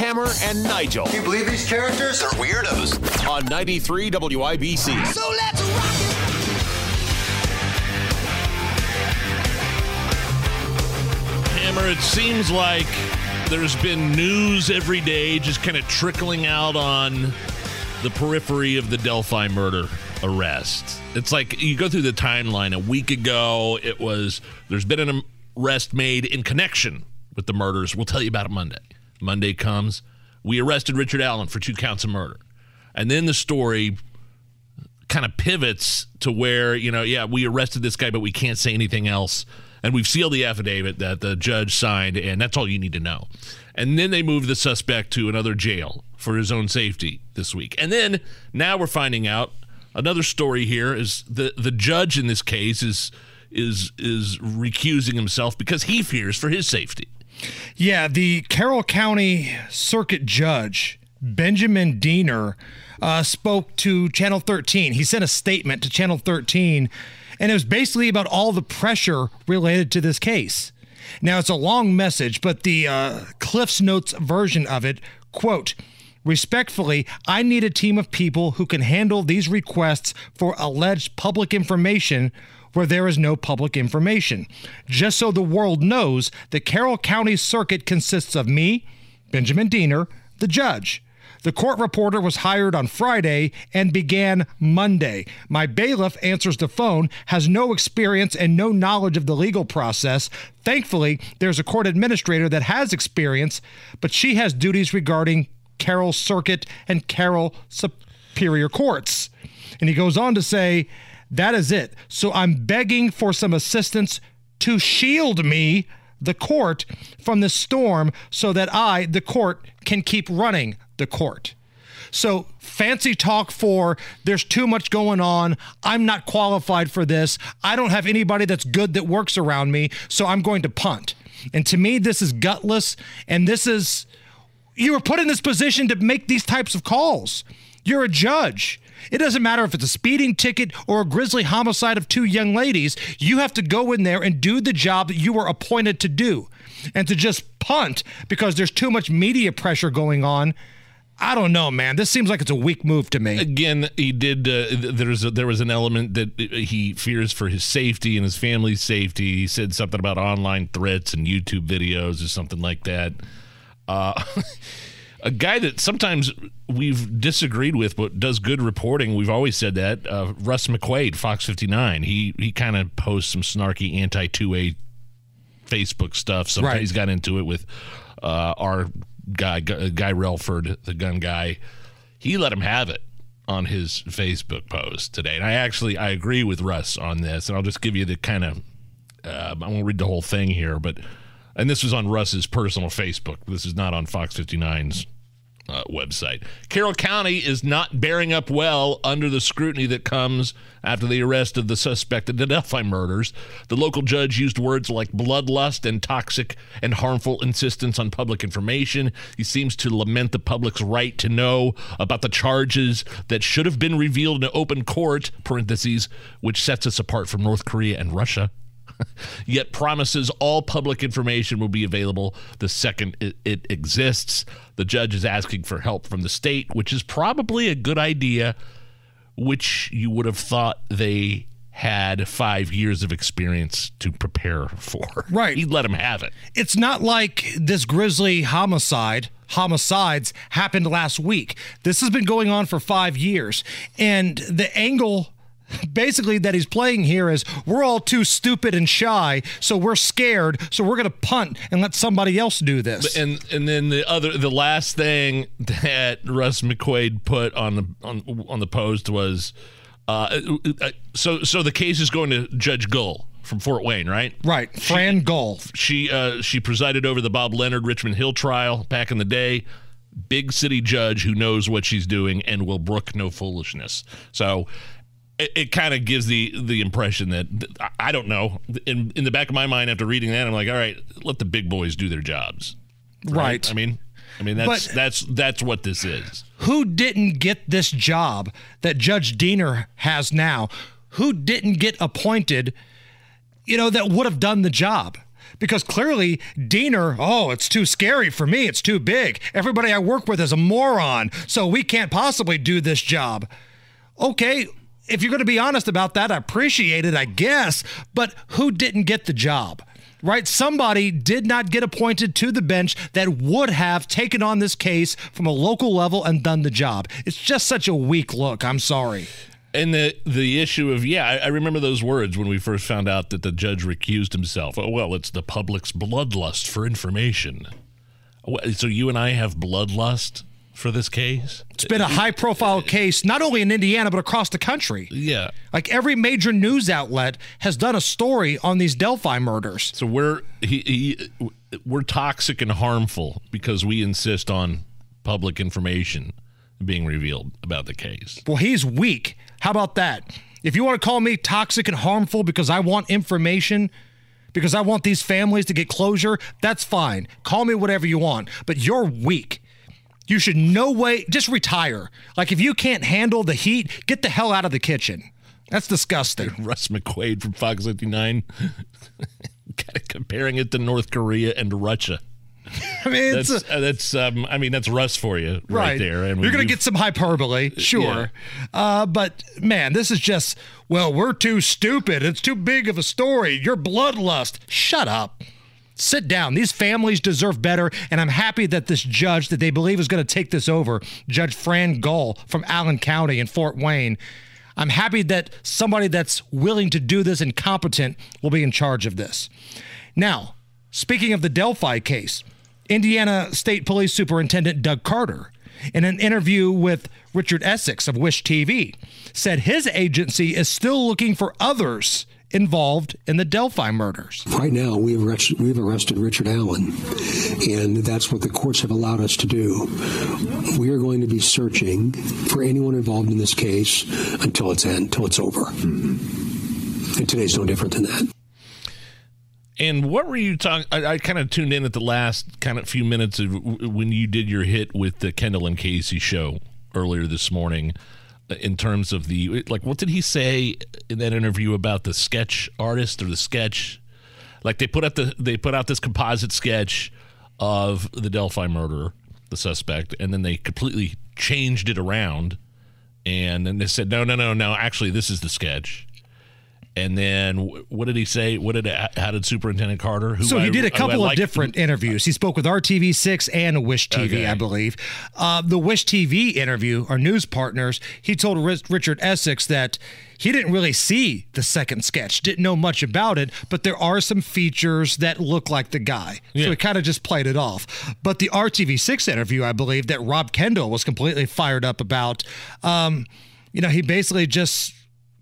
Hammer, and Nigel. Can you believe these characters are weirdos? On 93 WIBC. So let's rock it. Hammer, it seems like there's been news every day just kind of trickling out on the periphery of the Delphi murder arrest. It's like you go through the timeline. A week ago, it was there's been an arrest made in connection with the murders. We'll tell you about it Monday. Monday comes, we arrested Richard Allen for two counts of murder. And then the story kind of pivots to where, you know, yeah, we arrested this guy, but we can't say anything else. And we've sealed the affidavit that the judge signed, and that's all you need to know. And then they move the suspect to another jail for his own safety this week. And then now we're finding out another story here is the the judge in this case is is is recusing himself because he fears for his safety. Yeah, the Carroll County Circuit Judge, Benjamin Diener, uh, spoke to Channel 13. He sent a statement to Channel 13, and it was basically about all the pressure related to this case. Now, it's a long message, but the uh, Cliff's Notes version of it, quote, Respectfully, I need a team of people who can handle these requests for alleged public information where there is no public information. Just so the world knows, the Carroll County Circuit consists of me, Benjamin Diener, the judge. The court reporter was hired on Friday and began Monday. My bailiff answers the phone, has no experience and no knowledge of the legal process. Thankfully, there's a court administrator that has experience, but she has duties regarding Carroll Circuit and Carroll Superior Courts. And he goes on to say, that is it. So I'm begging for some assistance to shield me, the court, from the storm so that I, the court, can keep running the court. So fancy talk for there's too much going on. I'm not qualified for this. I don't have anybody that's good that works around me, so I'm going to punt. And to me, this is gutless. And this is, you were put in this position to make these types of calls. You're a judge. It doesn't matter if it's a speeding ticket or a grisly homicide of two young ladies. You have to go in there and do the job that you were appointed to do. And to just punt because there's too much media pressure going on. I don't know, man. This seems like it's a weak move to me. Again, he did. Uh, there's a, there was an element that he fears for his safety and his family's safety. He said something about online threats and YouTube videos or something like that. Uh, a guy that sometimes we've disagreed with, but does good reporting. We've always said that. Uh, Russ McQuaid, Fox 59. He he kind of posts some snarky anti 2A Facebook stuff. Sometimes Right. he's got into it with uh, our guy, Guy Relford, the gun guy. He let him have it on his Facebook post today. And I actually I agree with Russ on this, and I'll just give you the kind of uh, I won't read the whole thing here, but and this was on Russ's personal Facebook. This is not on Fox 59's uh, website. Carroll County is not bearing up well under the scrutiny that comes after the arrest of the suspect in the Delphi murders. The local judge used words like bloodlust and toxic and harmful insistence on public information. He seems to lament the public's right to know about the charges that should have been revealed in open court, parentheses, which sets us apart from North Korea and Russia yet promises all public information will be available the second it, it exists. The judge is asking for help from the state, which is probably a good idea, which you would have thought they had five years of experience to prepare for. Right. He'd let him have it. it's not like this grisly homicide homicides happened last week this has been going on for five years and the angle basically that he's playing here is we're all too stupid and shy so we're scared so we're going to punt and let somebody else do this And and then the other the last thing that Russ McQuaid put on the on on the post was uh, uh, so so the case is going to Judge Gull from Fort Wayne, right? right fran gull She uh, she presided over the Bob Leonard Richmond Hill trial back in the day. Big city judge who knows what she's doing and will brook no foolishness. So it, it kind of gives the the impression that I- don't know. In in the back of my mind, after reading that, I'm like, all right, let the big boys do their jobs. right I mean, I mean that's But- that's that's what this is. who didn't get this job that Judge Diener has now? Who didn't get appointed, you know, that would have done the job? because clearly Diener, oh, it's too scary for me. It's too big. Everybody I work with is a moron, so we can't possibly do this job. Okay, if you're going to be honest about that, I appreciate it, I guess, but who didn't get the job? Right? Somebody did not get appointed to the bench that would have taken on this case from a local level and done the job. It's just such a weak look. I'm sorry. And the the issue of yeah, I, I, remember those words when we first found out that the judge recused himself. Oh well, it's the public's bloodlust for information. So you and I have bloodlust for this case. It's been a high profile case, not only in Indiana but across the country. Yeah, like every major news outlet has done a story on these Delphi murders. So we're he, he we're toxic and harmful because we insist on public information being revealed about the case. Well, he's weak. How about that? If you want to call me toxic and harmful because I want information, because I want these families to get closure, that's fine. Call me whatever you want, but you're weak. You should no way just retire. Like if you can't handle the heat, get the hell out of the kitchen. That's disgusting. Russ McQuaid from Fox 59 comparing it to North Korea and Russia. I mean, that's a, that's um, I mean that's Russ for you right, right there. And you're going to get some hyperbole, sure, yeah. uh, but man, this is just well, we're too stupid. It's too big of a story. Your bloodlust. Shut up. Sit down. These families deserve better, and I'm happy that this judge that they believe is going to take this over, Judge Fran Gull from Allen County in Fort Wayne. I'm happy that somebody that's willing to do this and competent will be in charge of this. Now, speaking of the Delphi case, Indiana State Police Superintendent Doug Carter, in an interview with Richard Essex of Wish TV, said his agency is still looking for others involved in the Delphi murders. Right now, we've arrested, we've arrested Richard Allen, and that's what the courts have allowed us to do. We are going to be searching for anyone involved in this case until it's end, until it's over. Mm-hmm. And today's no different than that. And what were you talking? I, I kind of tuned in at the last kind of few minutes of when you did your hit with the Kendall and Casey show earlier this morning. In terms of the like, what did he say in that interview about the sketch artist or the sketch? Like they put out the they put out this composite sketch of the Delphi murderer, the suspect, and then they completely changed it around, and then they said, no, no, no, no, actually, this is the sketch and then what did he say? What did how did Superintendent Carter? so he did a couple of different interviews. He spoke with RTV6 and Wish TV, okay. I believe. Uh, the Wish TV interview, our news partners, he told Richard Essex that he didn't really see the second sketch, didn't know much about it, but there are some features that look like the guy. Yeah. So he kind of just played it off. But the RTV6 interview, I believe, that Rob Kendall was completely fired up about, um, you know, he basically just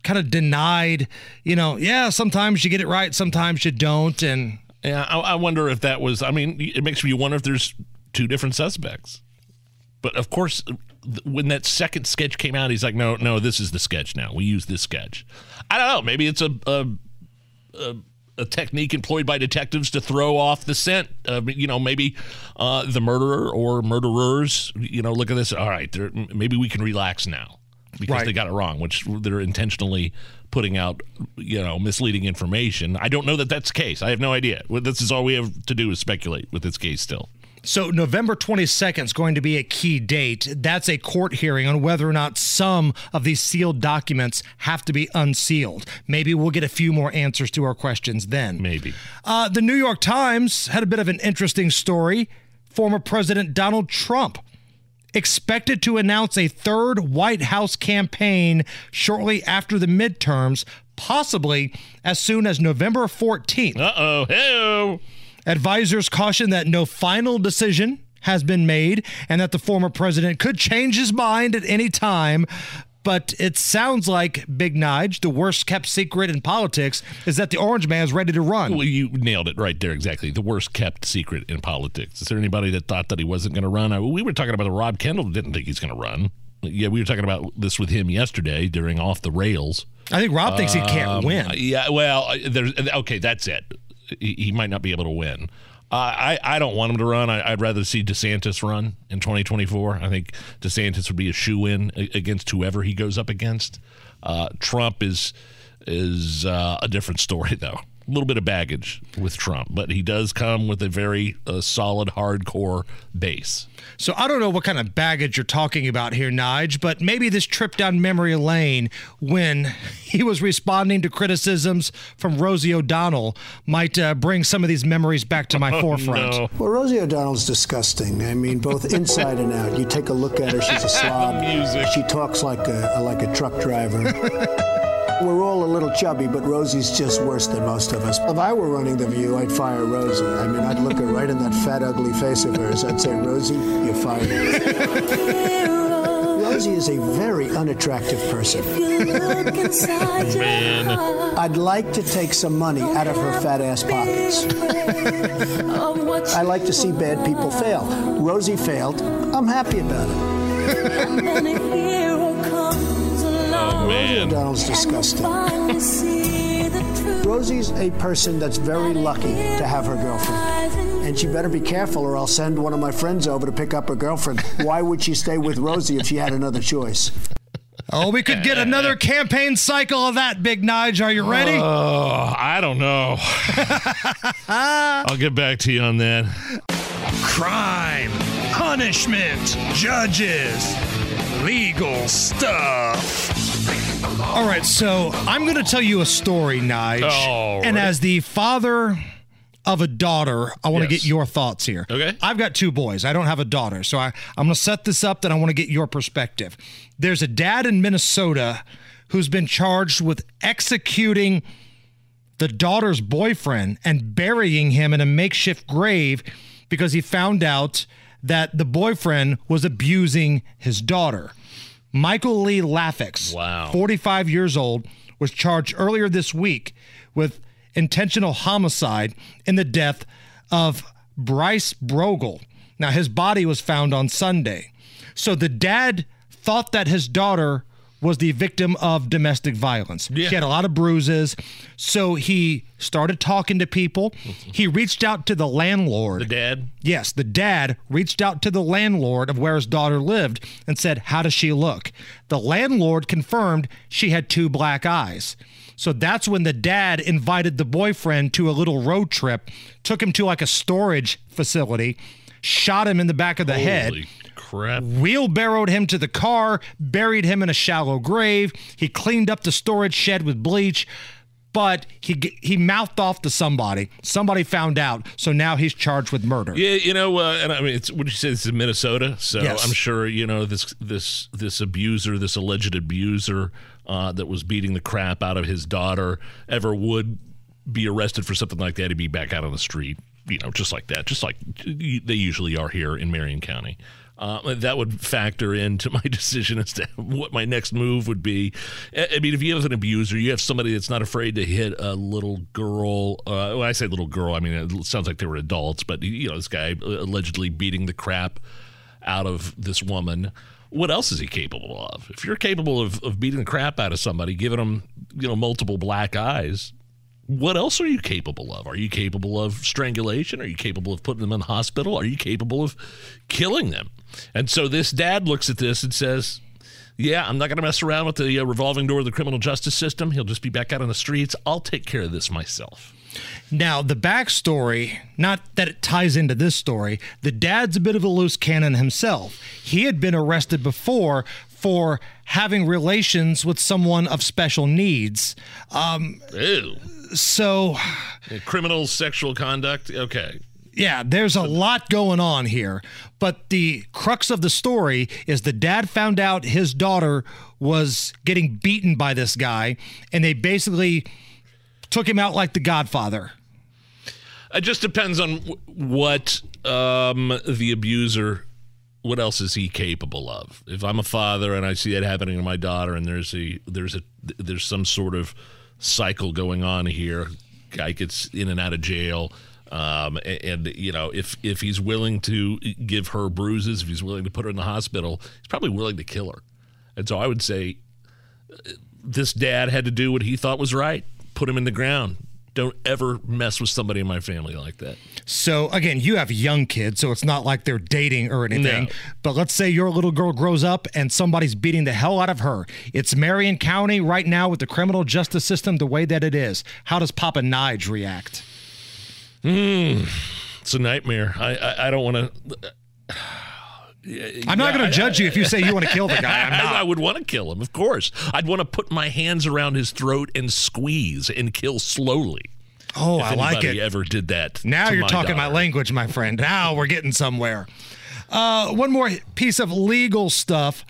kind of denied, you know, yeah, sometimes you get it right, sometimes you don't. And yeah, I, I wonder if that was, I mean, it makes me wonder if there's two different suspects. But of course, when that second sketch came out, he's like, no, no, this is the sketch now. We use this sketch. I don't know. Maybe it's a, a, a a technique employed by detectives to throw off the scent. Uh, you know, maybe uh, the murderer or murderers. You know, look at this. All right, maybe we can relax now because right. they got it wrong, which they're intentionally putting out, you know, misleading information. I don't know that that's the case. I have no idea. This is all we have to do is speculate with this case still. So November 22nd is going to be a key date. That's a court hearing on whether or not some of these sealed documents have to be unsealed. Maybe we'll get a few more answers to our questions then. Maybe. Uh, the New York Times had a bit of an interesting story. Former President Donald Trump expected to announce a third White House campaign shortly after the midterms, possibly as soon as November 14th. Uh oh. Hey. Advisors caution that no final decision has been made and that the former president could change his mind at any time, but it sounds like Big Nige, the worst kept secret in politics, is that the Orange Man is ready to run. Well, you nailed it right there, exactly. The worst kept secret in politics. Is there anybody that thought that he wasn't going to run? I, we were talking about the Rob Kendall didn't think he's going to run. Yeah, we were talking about this with him yesterday during Off the Rails. I think Rob thinks he can't um, win. Yeah, well, there's okay. That's it. He, he might not be able to win. I, I don't want him to run. I, would rather see DeSantis run in 2024. I think DeSantis would be a shoe in against whoever he goes up against. Uh, Trump is is uh, a different story, though. A little bit of baggage with Trump, but he does come with a very uh, solid, hardcore base. So I don't know what kind of baggage you're talking about here, Nige, but maybe this trip down memory lane when he was responding to criticisms from Rosie O'Donnell might uh, bring some of these memories back to my forefront. No. Well, Rosie O'Donnell's disgusting. I mean, both inside and out. You take a look at her; she's a slob. Music. She talks like a like a truck driver. We're all a little chubby, but Rosie's just worse than most of us. If I were running the View, I'd fire Rosie. I mean, I'd look her right in that fat, ugly face of hers. I'd say, Rosie, you're fired. Rosie is a very unattractive person. Man. I'd like to take some money out of her fat ass pockets. I like to see bad people fail. Rosie failed. I'm happy about it. Man. O'Donnell's disgusting. Rosie's a person that's very lucky to have her girlfriend. And she better be careful or I'll send one of my friends over to pick up her girlfriend. Why would she stay with Rosie if she had another choice? Oh, we could get another campaign cycle of that, Big Nige. Are you ready? Oh, I don't know. I'll get back to you on that. Crime, punishment, judges, legal stuff. All right, so I'm going to tell you a story, Nige. All And as the father of a daughter, I want to Yes. get your thoughts here. Okay. I've got two boys. I don't have a daughter. So I, I'm going to set this up, then I want to get your perspective. There's a dad in Minnesota who's been charged with executing the daughter's boyfriend and burying him in a makeshift grave because he found out that the boyfriend was abusing his daughter. Michael Lee Laffix, Wow. 45 years old, was charged earlier this week with intentional homicide in the death of Bryce Brogel. Now, his body was found on Sunday. So the dad thought that his daughter was the victim of domestic violence. Yeah. She had a lot of bruises. So he started talking to people. He reached out to the landlord. The dad? Yes, the dad reached out to the landlord of where his daughter lived and said, How does she look? The landlord confirmed she had two black eyes. So that's when the dad invited the boyfriend to a little road trip, took him to like a storage facility, shot him in the back of the head Holy crap. wheelbarrowed him to the car, buried him in a shallow grave. He cleaned up the storage shed with bleach, but he he mouthed off to somebody. Somebody found out, so now he's charged with murder. Yeah, you know, uh, and I mean, it's what did you say? This is Minnesota, so Yes. I'm sure you know this this this abuser, this alleged abuser uh, that was beating the crap out of his daughter, ever would be arrested for something like that. He'd be back out on the street, you know, just like that, just like they usually are here in Marion County. Uh, that would factor into my decision as to what my next move would be. I mean, if you have an abuser, you have somebody that's not afraid to hit a little girl. Uh, when I say little girl, I mean it sounds like they were adults, but you know, this guy allegedly beating the crap out of this woman. What else is he capable of? If you're capable of, of beating the crap out of somebody, giving them you know multiple black eyes, what else are you capable of? Are you capable of strangulation? Are you capable of putting them in the hospital? Are you capable of killing them? And so this dad looks at this and says, Yeah, I'm not going to mess around with the uh, revolving door of the criminal justice system. He'll just be back out on the streets. I'll take care of this myself. Now, the backstory, not that it ties into this story, the dad's a bit of a loose cannon himself. He had been arrested before for having relations with someone of special needs. Um, Ew. so, Criminal sexual conduct? Okay. Yeah, there's a lot going on here. But the crux of the story is the dad found out his daughter was getting beaten by this guy, and they basically took him out like the Godfather. It just depends on what um, the abuser, what else is he capable of? If I'm a father and I see that happening to my daughter, and there's a there's a there's some sort of cycle going on here, guy gets in and out of jail. Um, a- and, you know, if if he's willing to give her bruises, if he's willing to put her in the hospital, he's probably willing to kill her. And so I would say, uh, this dad had to do what he thought was right: put him in the ground, Don't ever mess with somebody in my family like that. So again, you have young kids, so it's not like they're dating or anything. No. But let's say your little girl grows up and somebody's beating the hell out of her. It's Marion County right now with the criminal justice system the way that it is. How does Papa Nige react? It's a nightmare. I I, I don't want to. I'm not going to judge you if you say you want to kill the guy. I'm not. I would want to kill him, of course. I'd want to put my hands around his throat and squeeze and kill slowly. Oh, I like it. Ever did that. Now you're my talking my language, my friend. Now we're getting somewhere. Uh, one more piece of legal stuff.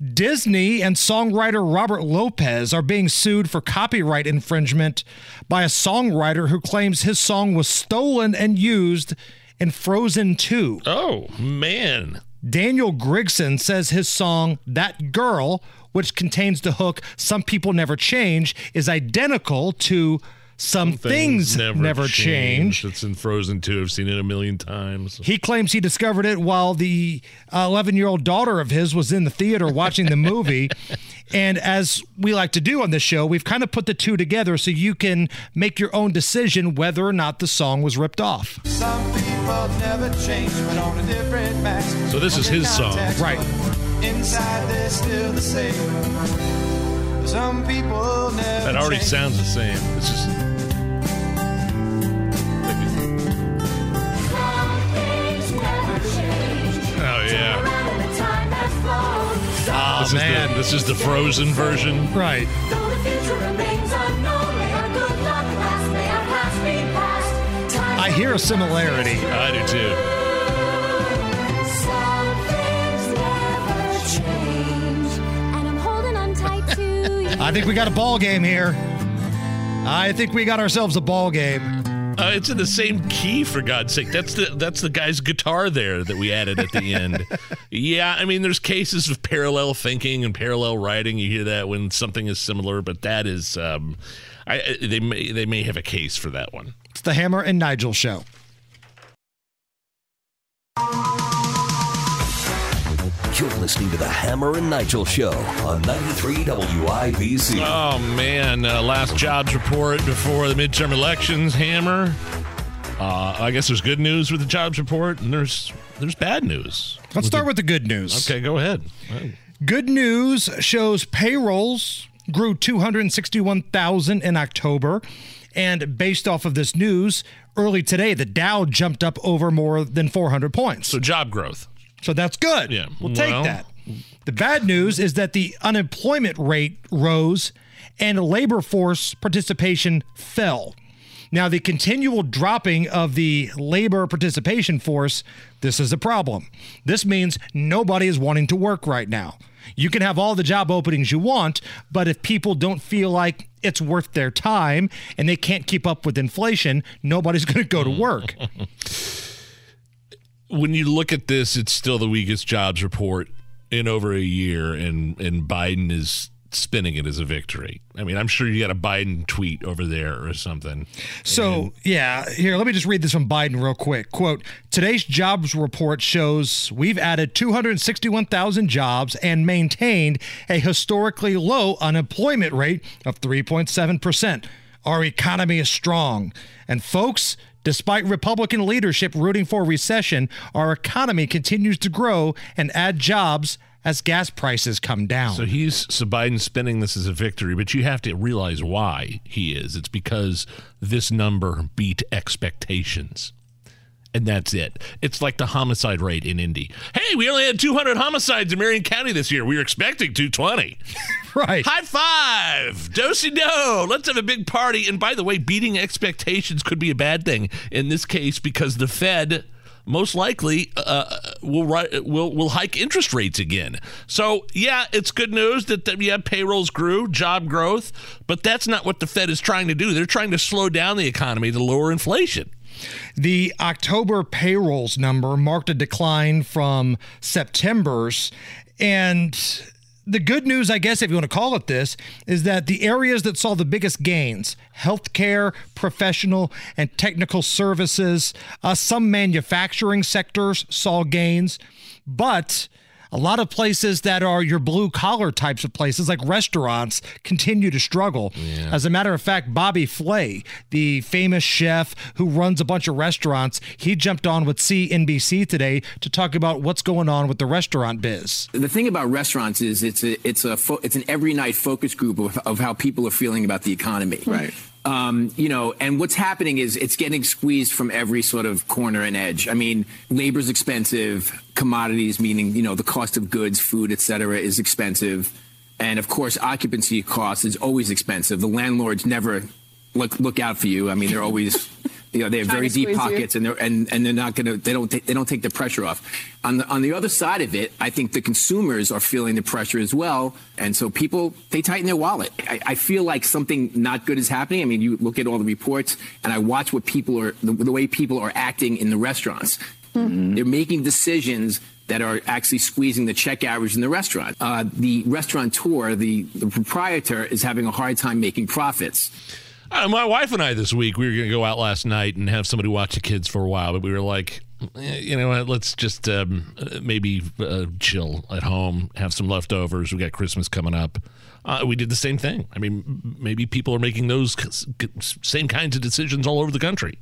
Disney and songwriter Robert Lopez are being sued for copyright infringement by a songwriter who claims his song was stolen and used in Frozen 2. Oh man, Daniel Grigson says his song, That Girl, which contains the hook, Some People Never Change, is identical to Some Things, Never, Change. It's in Frozen 2. I've seen it a million times. He claims he discovered it while the uh, 11 year old daughter of his was in the theater watching the movie. and as we like to do on this show, we've kind of put the two together so you can make your own decision whether or not the song was ripped off. Some people never change, but on a different mask. So this is his song. Right. Inside they're still the same. Some people never That already change. sounds the same. It's just oh yeah. Oh, This is the this is the Frozen version. Right. I hear a similarity. I do too. I think we got a ball game here. I think we got ourselves a ball game. Uh, it's in the same key for God's sake. That's the that's the guy's guitar there that we added at the end. yeah, I mean, there's cases of parallel thinking and parallel writing. You hear that when something is similar, but that is, um, I, they may they may have a case for that one. It's the Hammer and Nigel show. Listening to the Hammer and Nigel Show on 93 WIBC. Oh man, uh, last jobs report before the midterm elections. Hammer. Uh, I guess there's good news with the jobs report, and there's there's bad news. Let's start with the good news. Okay, go ahead. Good news shows payrolls grew 261,000 in October. And based off of this news, early today, the Dow jumped up over more than 400 points. So job growth. So that's good. Yeah, We'll take well- that. The bad news is that the unemployment rate rose and labor force participation fell. Now, the continual dropping of the labor participation force, this is a problem. This means nobody is wanting to work right now. You can have all the job openings you want, but if people don't feel like it's worth their time and they can't keep up with inflation, nobody's going to go to work. when you look at this, it's still the weakest jobs report in over a year, and and Biden is spinning it as a victory. I mean, I'm sure you got a Biden tweet over there or something. So, yeah, here, let me just read this from Biden real quick. Quote Today's jobs report shows we've added 261,000 jobs and maintained a historically low unemployment rate of 3.7%. Our economy is strong. And, folks, Despite Republican leadership rooting for recession, our economy continues to grow and add jobs as gas prices come down. So he's so Biden's spinning this as a victory, but you have to realize why he is. It's because this number beat expectations. And that's it. It's like the homicide rate in Indy. Hey, we only had 200 homicides in Marion County this year. We were expecting 220. right. High five! Dosey do! Let's have a big party. And by the way, beating expectations could be a bad thing in this case because the Fed most likely uh, will will will hike interest rates again. So yeah, it's good news that, that yeah payrolls grew, job growth, but that's not what the Fed is trying to do. They're trying to slow down the economy to lower inflation. The October payrolls number marked a decline from September's. And the good news, I guess, if you want to call it this, is that the areas that saw the biggest gains healthcare, professional, and technical services, uh, some manufacturing sectors saw gains, but A lot of places that are your blue collar types of places, like restaurants, continue to struggle. As a matter of fact, Bobby Flay, the famous chef who runs a bunch of restaurants, he jumped on with CNBC today to talk about what's going on with the restaurant biz. The thing about restaurants is it's a it's a fo- it's an every night focus group of, of how people are feeling about the economy. Right. Um, you know, and what's happening is it's getting squeezed from every sort of corner and edge. I mean, labor's expensive, commodities, meaning you know the cost of goods, food, et cetera, is expensive, and of course, occupancy costs is always expensive. The landlords never look look out for you. I mean, they're always. You know, they have very deep squeeze you. pockets, and they're and, and they're not gonna they don't take, they don't take the pressure off. On the on the other side of it, I think the consumers are feeling the pressure as well, and so people they tighten their wallet. I, I feel like something not good is happening. I mean, you look at all the reports, and I watch what people are the, the way people are acting in the restaurants. They're making decisions that are actually squeezing the check average in the restaurant. Uh, the restaurateur, the, the proprietor, is having a hard time making profits. Uh, my wife and I this week, we were going to go out last night and have somebody watch the kids for a while, but we were like, eh, you know what, let's just um, maybe uh, chill at home, have some leftovers. We got Christmas coming up. Uh, we did the same thing. I mean, maybe people are making those same kinds of decisions all over the country.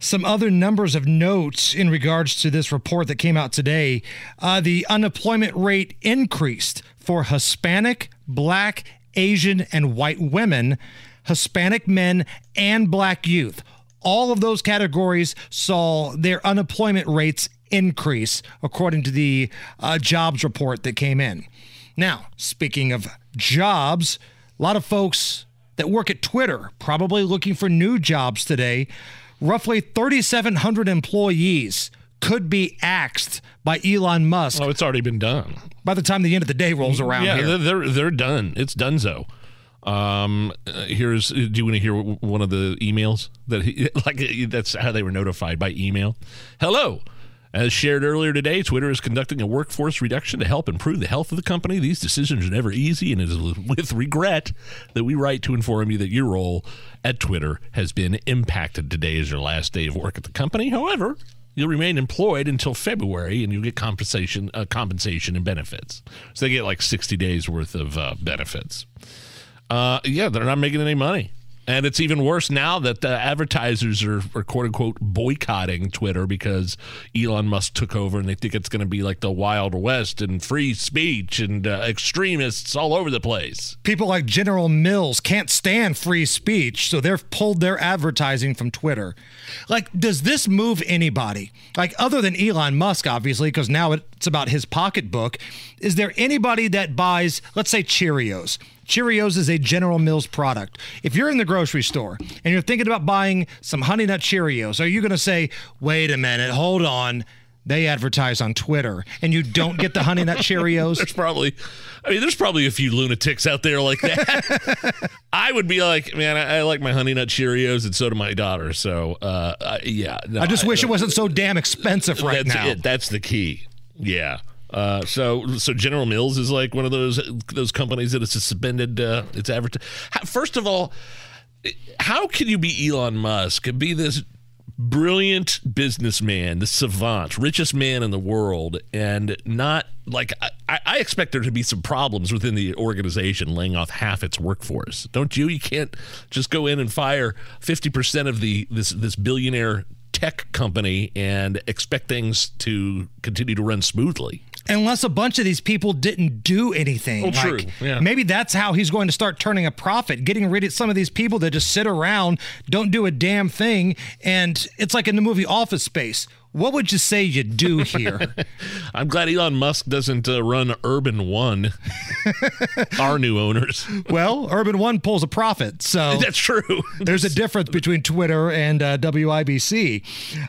Some other numbers of notes in regards to this report that came out today. Uh, the unemployment rate increased for Hispanic, Black, Asian, and white women, Hispanic men, and Black youth. All of those categories saw their unemployment rates increase, according to the uh, jobs report that came in. Now, speaking of jobs, a lot of folks that work at Twitter probably looking for new jobs today. Roughly 3,700 employees could be axed by Elon Musk Oh, it's already been done. by the time the end of the day rolls around yeah, here. they're, they're they're done. It's donezo. Um, uh, here's. Do you want to hear one of the emails that he, like? That's how they were notified by email. Hello. As shared earlier today, Twitter is conducting a workforce reduction to help improve the health of the company. These decisions are never easy, and it is with regret that we write to inform you that your role at Twitter has been impacted. Today is your last day of work at the company. However, you'll remain employed until February, and you'll get compensation, uh, compensation and benefits. So they get like sixty days worth of uh, benefits. Uh, yeah, they're not making any money. And it's even worse now that uh, advertisers are, are quote unquote boycotting Twitter because Elon Musk took over and they think it's going to be like the Wild West and free speech and uh, extremists all over the place. People like General Mills can't stand free speech, so they've pulled their advertising from Twitter. Like, does this move anybody? Like, other than Elon Musk, obviously, because now it's about his pocketbook. Is there anybody that buys, let's say, Cheerios? Cheerios is a General Mills product. If you're in the grocery store and you're thinking about buying some Honey Nut Cheerios, are you going to say, wait a minute, hold on? They advertise on Twitter and you don't get the Honey Nut Cheerios? There's probably, I mean, there's probably a few lunatics out there like that. I would be like, man, I, I like my Honey Nut Cheerios, and so do my daughter. So, uh, I, yeah. no, I just wish it wasn't so damn expensive right that's now. It. That's the key. Yeah. Uh, so so General Mills is like one of those those companies that has suspended uh, its advertising. First of all, how can you be Elon Musk be this brilliant businessman, the savant, richest man in the world, and not like I, I expect there to be some problems within the organization laying off half its workforce. Don't you? You can't just go in and fire fifty percent of the this this billionaire tech company and expect things to continue to run smoothly. Unless a bunch of these people didn't do anything. Oh, true. Like, Yeah. Maybe that's how he's going to start turning a profit, getting rid of some of these people that just sit around, don't do a damn thing. And it's like in the movie Office Space. What would you say you do here? I'm glad Elon Musk doesn't uh, run Urban One, our new owners. well, Urban One pulls a profit. So That's true. There's a difference between Twitter and uh, WIBC.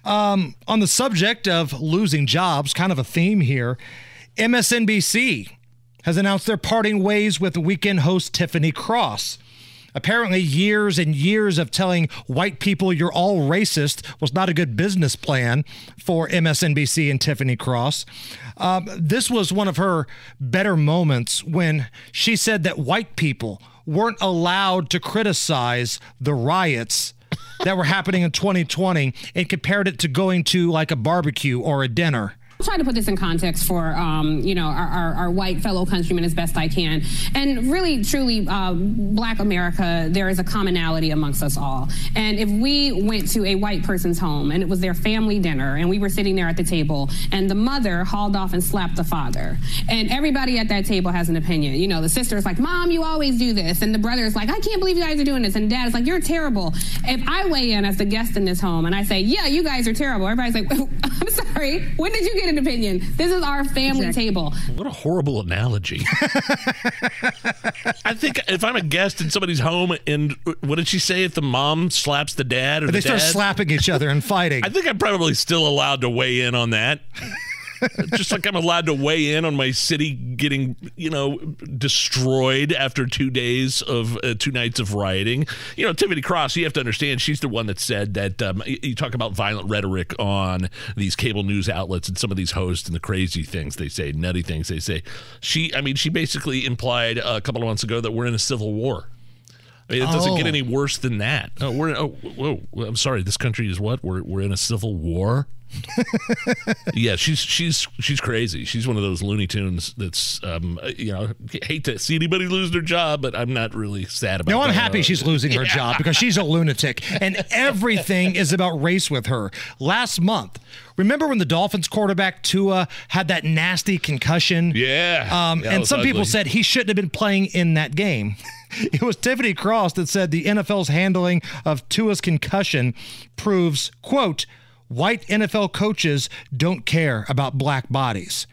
Um, on the subject of losing jobs, kind of a theme here, MSNBC has announced they're parting ways with weekend host Tiffany Cross. Apparently, years and years of telling white people you're all racist was not a good business plan for MSNBC and Tiffany Cross. Um, this was one of her better moments when she said that white people weren't allowed to criticize the riots that were happening in 2020 and compared it to going to like a barbecue or a dinner. Try to put this in context for um, you know our, our, our, white fellow countrymen as best I can. And really, truly, uh, Black America, there is a commonality amongst us all. And if we went to a white person's home and it was their family dinner, and we were sitting there at the table, and the mother hauled off and slapped the father, and everybody at that table has an opinion. You know, the sister is like, "Mom, you always do this," and the brother is like, "I can't believe you guys are doing this," and dad is like, "You're terrible." If I weigh in as the guest in this home and I say, "Yeah, you guys are terrible," everybody's like, "I'm sorry. When did you get an opinion? This is our family exactly. table." What a horrible analogy. I think if I'm a guest in somebody's home and uh, what did she say if the mom slaps the dad or they the start dad? slapping each other and fighting? I think I'm probably still allowed to weigh in on that. Just like I'm allowed to weigh in on my city getting, you know, destroyed after two days of uh, two nights of rioting. You know, Tiffany Cross, you have to understand, she's the one that said that um, you talk about violent rhetoric on these cable news outlets and some of these hosts and the crazy things they say, nutty things they say. She, I mean, she basically implied a couple of months ago that we're in a civil war. I mean, it doesn't oh. get any worse than that. Oh, we're oh, whoa, I'm sorry. This country is what? We're we're in a civil war yeah, she's she's she's crazy. She's one of those Looney Tunes that's um, you know hate to see anybody lose their job, but I'm not really sad about. It. No, I'm happy she's losing her yeah. job because she's a lunatic, and everything is about race with her. Last month, remember when the Dolphins quarterback Tua had that nasty concussion? Yeah, um, and some ugly. people said he shouldn't have been playing in that game. It was Tiffany Cross that said the NFL's handling of Tua's concussion proves, quote, white NFL coaches don't care about black bodies.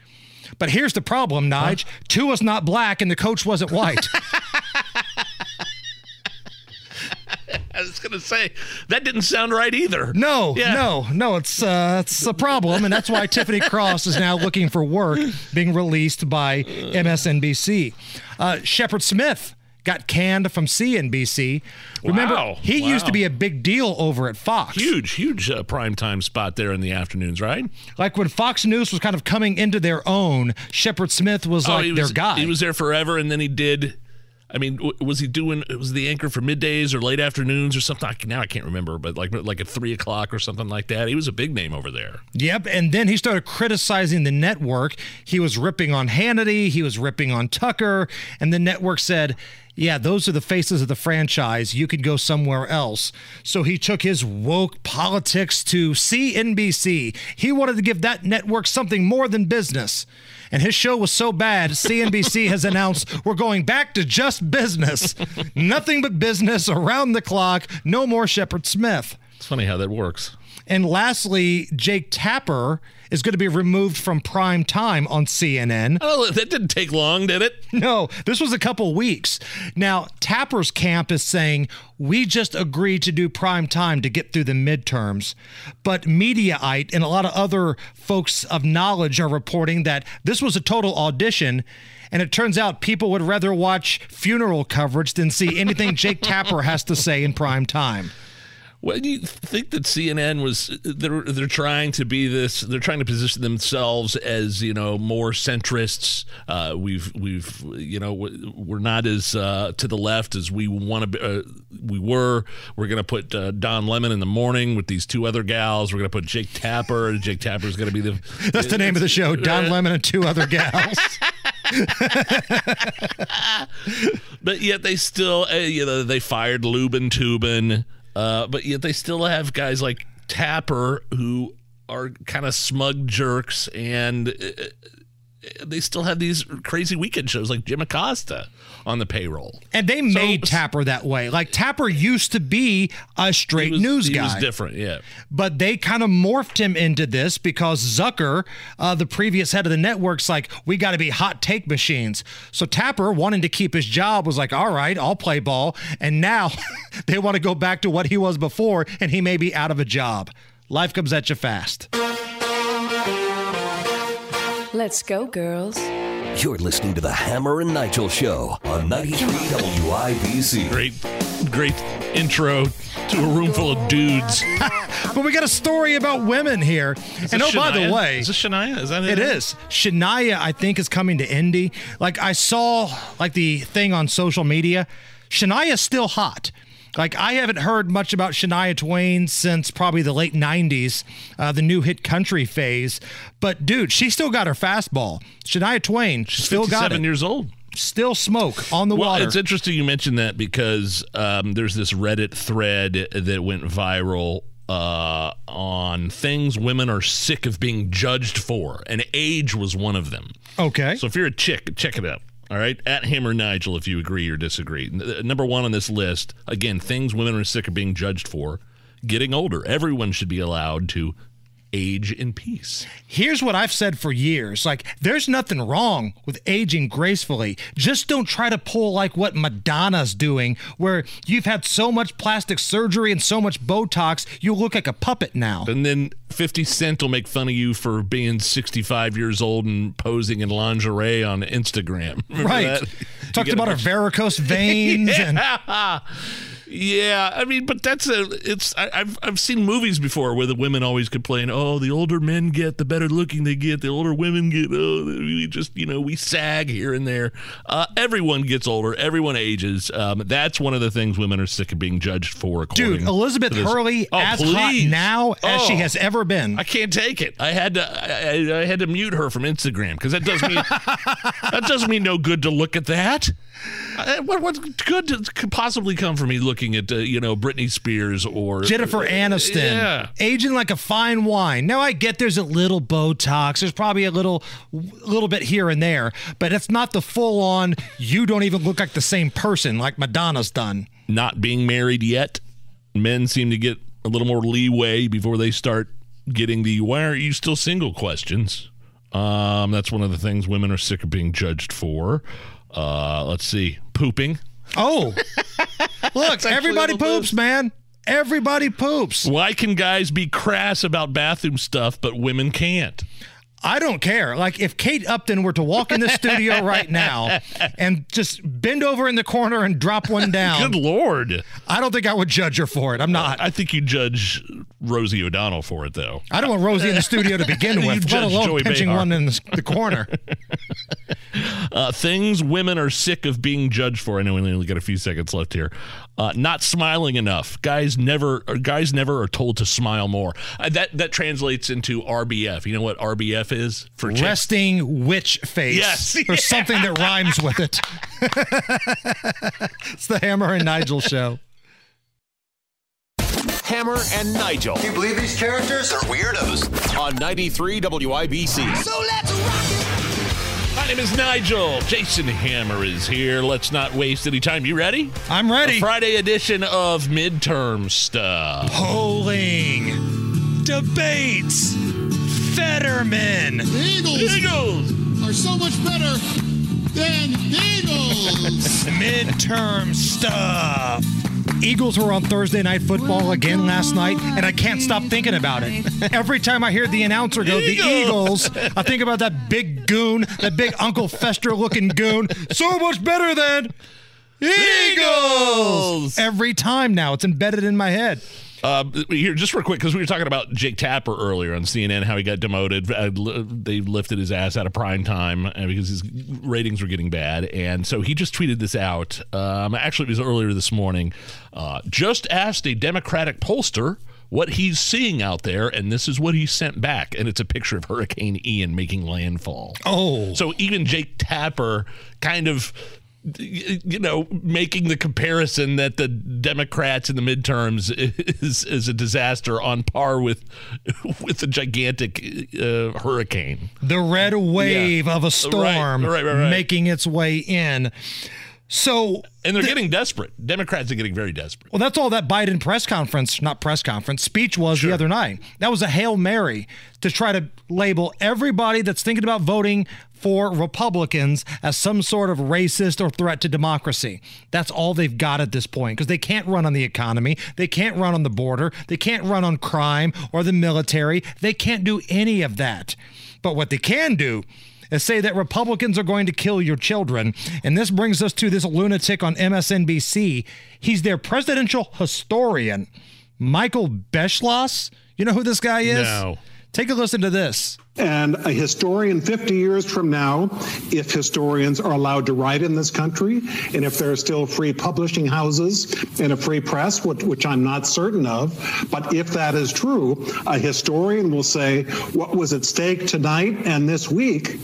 But here's the problem, Nige. Huh? Tua's not black and the coach wasn't white. I was going to say that didn't sound right either. No, yeah. no, no. It's uh, it's a problem, and that's why Tiffany Cross is now looking for work, being released by MSNBC. Uh, Shepard Smith got canned from CNBC. Remember, wow. he wow. used to be a big deal over at Fox. Huge, huge uh, prime time spot there in the afternoons, right? Like when Fox News was kind of coming into their own, Shepard Smith was oh, like was, their guy. He was there forever, and then he did. I mean, was he doing? Was the anchor for middays or late afternoons or something? Now I can't remember, but like like at three o'clock or something like that. He was a big name over there. Yep, and then he started criticizing the network. He was ripping on Hannity. He was ripping on Tucker, and the network said, yeah, those are the faces of the franchise. You could go somewhere else. So he took his woke politics to CNBC. He wanted to give that network something more than business. And his show was so bad, CNBC has announced we're going back to just business. Nothing but business around the clock. No more Shepard Smith. It's funny how that works. And lastly, Jake Tapper is going to be removed from prime time on CNN. Oh, that didn't take long, did it? No, this was a couple weeks. Now, Tapper's camp is saying, we just agreed to do prime time to get through the midterms. But Mediaite and a lot of other folks of knowledge are reporting that this was a total audition. And it turns out people would rather watch funeral coverage than see anything Jake Tapper has to say in prime time. Well, do you think that CNN was they're they're trying to be this? They're trying to position themselves as you know more centrists. Uh, we've we've you know we're not as uh, to the left as we want to. Be, uh, we were. We're going to put uh, Don Lemon in the morning with these two other gals. We're going to put Jake Tapper. Jake Tapper is going to be the. That's the name of the show. Don Lemon and two other gals. but yet they still, uh, you know, they fired Lubin Toobin. Uh, but yet they still have guys like Tapper who are kind of smug jerks and uh, they still have these crazy weekend shows like Jim Acosta on the payroll. And they made so, Tapper that way. Like Tapper used to be a straight was, news guy. He was different, yeah. But they kind of morphed him into this because Zucker, uh, the previous head of the network's like, we got to be hot take machines. So Tapper, wanting to keep his job, was like, all right, I'll play ball. And now they want to go back to what he was before, and he may be out of a job. Life comes at you fast. Let's go, girls. You're listening to the Hammer and Nigel Show on 93 WIBC. Great, great intro to a room full of dudes. but we got a story about women here. Is and oh, Shania? by the way, is this Shania? Is that it? It is. Shania, I think, is coming to Indy. Like I saw, like the thing on social media. Shania's still hot. Like I haven't heard much about Shania Twain since probably the late '90s, uh, the new hit country phase. But dude, she still got her fastball. Shania Twain She's still got 57 it. years old. Still smoke on the well, water. it's interesting you mentioned that because um, there's this Reddit thread that went viral uh, on things women are sick of being judged for, and age was one of them. Okay. So if you're a chick, check it out. All right, at Hammer Nigel, if you agree or disagree. N- uh, Number one on this list, again, things women are sick of being judged for. Getting older. Everyone should be allowed to age in peace. Here's what I've said for years. Like, there's nothing wrong with aging gracefully. Just don't try to pull like what Madonna's doing, where you've had so much plastic surgery and so much Botox, you look like a puppet now. And then 50 Cent will make fun of you for being 65 years old and posing in lingerie on Instagram. Remember Right. that? Talked about her varicose veins and yeah. I mean, but that's a. It's I, I've I've seen movies before where the women always complain, oh, the older men get, the better looking they get, the older women get. Oh, we just you know we sag here and there. Uh, everyone gets older, everyone ages. Um, that's one of the things women are sick of being judged for. according Dude, Elizabeth Hurley Oh, as hot please. now as she Oh. has ever been. I can't take it. I had to. I, I- I had to mute her from Instagram because that does me. that does me no good to look at that. Uh, What what good could possibly come from me looking at uh, you know Britney Spears or Jennifer Aniston, Yeah. aging like a fine wine. Now I get there's a little Botox, there's probably a little, little bit here and there, but it's not the full on. You don't even look like the same person like Madonna's done. Not being married yet, men seem to get a little more leeway before they start getting the "Why aren't you still single?" questions. Um, that's one of the things women are sick of being judged for. Uh, let's see, pooping. Oh, look, everybody a little poops, man. Everybody poops. Why can guys be crass about bathroom stuff, but women can't? I don't care. Like if Kate Upton were to walk in the studio right now and just bend over in the corner and drop one down, Good lord! I don't think I would judge her for it. I'm not. I think you judge Rosie O'Donnell for it, though. I don't want Rosie in the studio to begin with, let alone Joy pinching Behar. one in the, the corner. Uh, things women are sick of being judged for. I know we only got a few seconds left here. Uh, not smiling enough. Guys never. Guys never are told to smile more. Uh, that that translates into RBF. You know what RBF is for chicks? Resting witch face. Yes, Or something that rhymes with it. it's the Hammer and Nigel show. Hammer and Nigel Can you believe these characters are weirdos? on 93 WIBC. So let's rock it. My name is Nigel. Jason Hammer is here. Let's not waste any time. You ready? I'm A ready. Friday edition of midterm stuff. Polling, debates, Fetterman. The Eagles, Eagles. are so much better than the Eagles. midterm stuff. Eagles were on Thursday night football again last night, and I can't stop thinking about it. Every time I hear the announcer go, the Eagles. I think about that big goon, that big Uncle Fester looking goon. So much better than Eagles. Every time now, it's embedded in my head. Uh, here, just real quick, because we were talking about Jake Tapper earlier on CNN, how he got demoted. Uh, they lifted his ass out of prime time uh, because his ratings were getting bad. And so he just tweeted this out. Um, actually, it was earlier this morning. Uh, just asked a Democratic pollster what he's seeing out there, and this is what he sent back. And it's a picture of Hurricane Ian making landfall. Oh. So even Jake Tapper kind of you know making the comparison that the democrats in the midterms is is a disaster on par with with a gigantic uh, hurricane the red wave Yeah. of a storm Right, right, right, making its way in. So, and they're getting desperate democrats are getting very desperate well, that's all that Biden press conference, not press conference, speech was the other night. That was a Hail Mary to try to label everybody that's thinking about voting for Republicans as some sort of racist or threat to democracy. That's all they've got at this point because they can't run on the economy. They can't run on the border. They can't run on crime or the military. They can't do any of that. But what they can do is say that Republicans are going to kill your children. And this brings us to this lunatic on MSNBC. He's their presidential historian, Michael Beschloss. You know who this guy is? No. Take a listen to this. And a historian 50 years from now, if historians are allowed to write in this country, and if there are still free publishing houses and a free press, which, which I'm not certain of, but if that is true, a historian will say what was at stake tonight and this week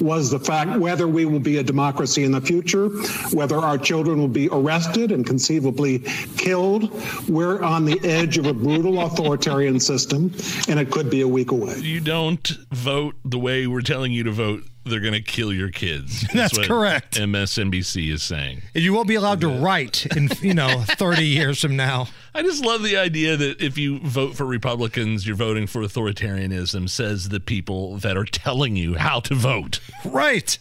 was the fact whether we will be a democracy in the future, whether our children will be arrested and conceivably killed. We're on the edge of a brutal authoritarian system, and it could be a week away. You don't vote the way we're telling you to vote. They're going to kill your kids. That's what correct. MSNBC is saying. And you won't be allowed to write in, you know, 30 years from now. I just love the idea that if you vote for Republicans, you're voting for authoritarianism, says the people that are telling you how to vote. Right.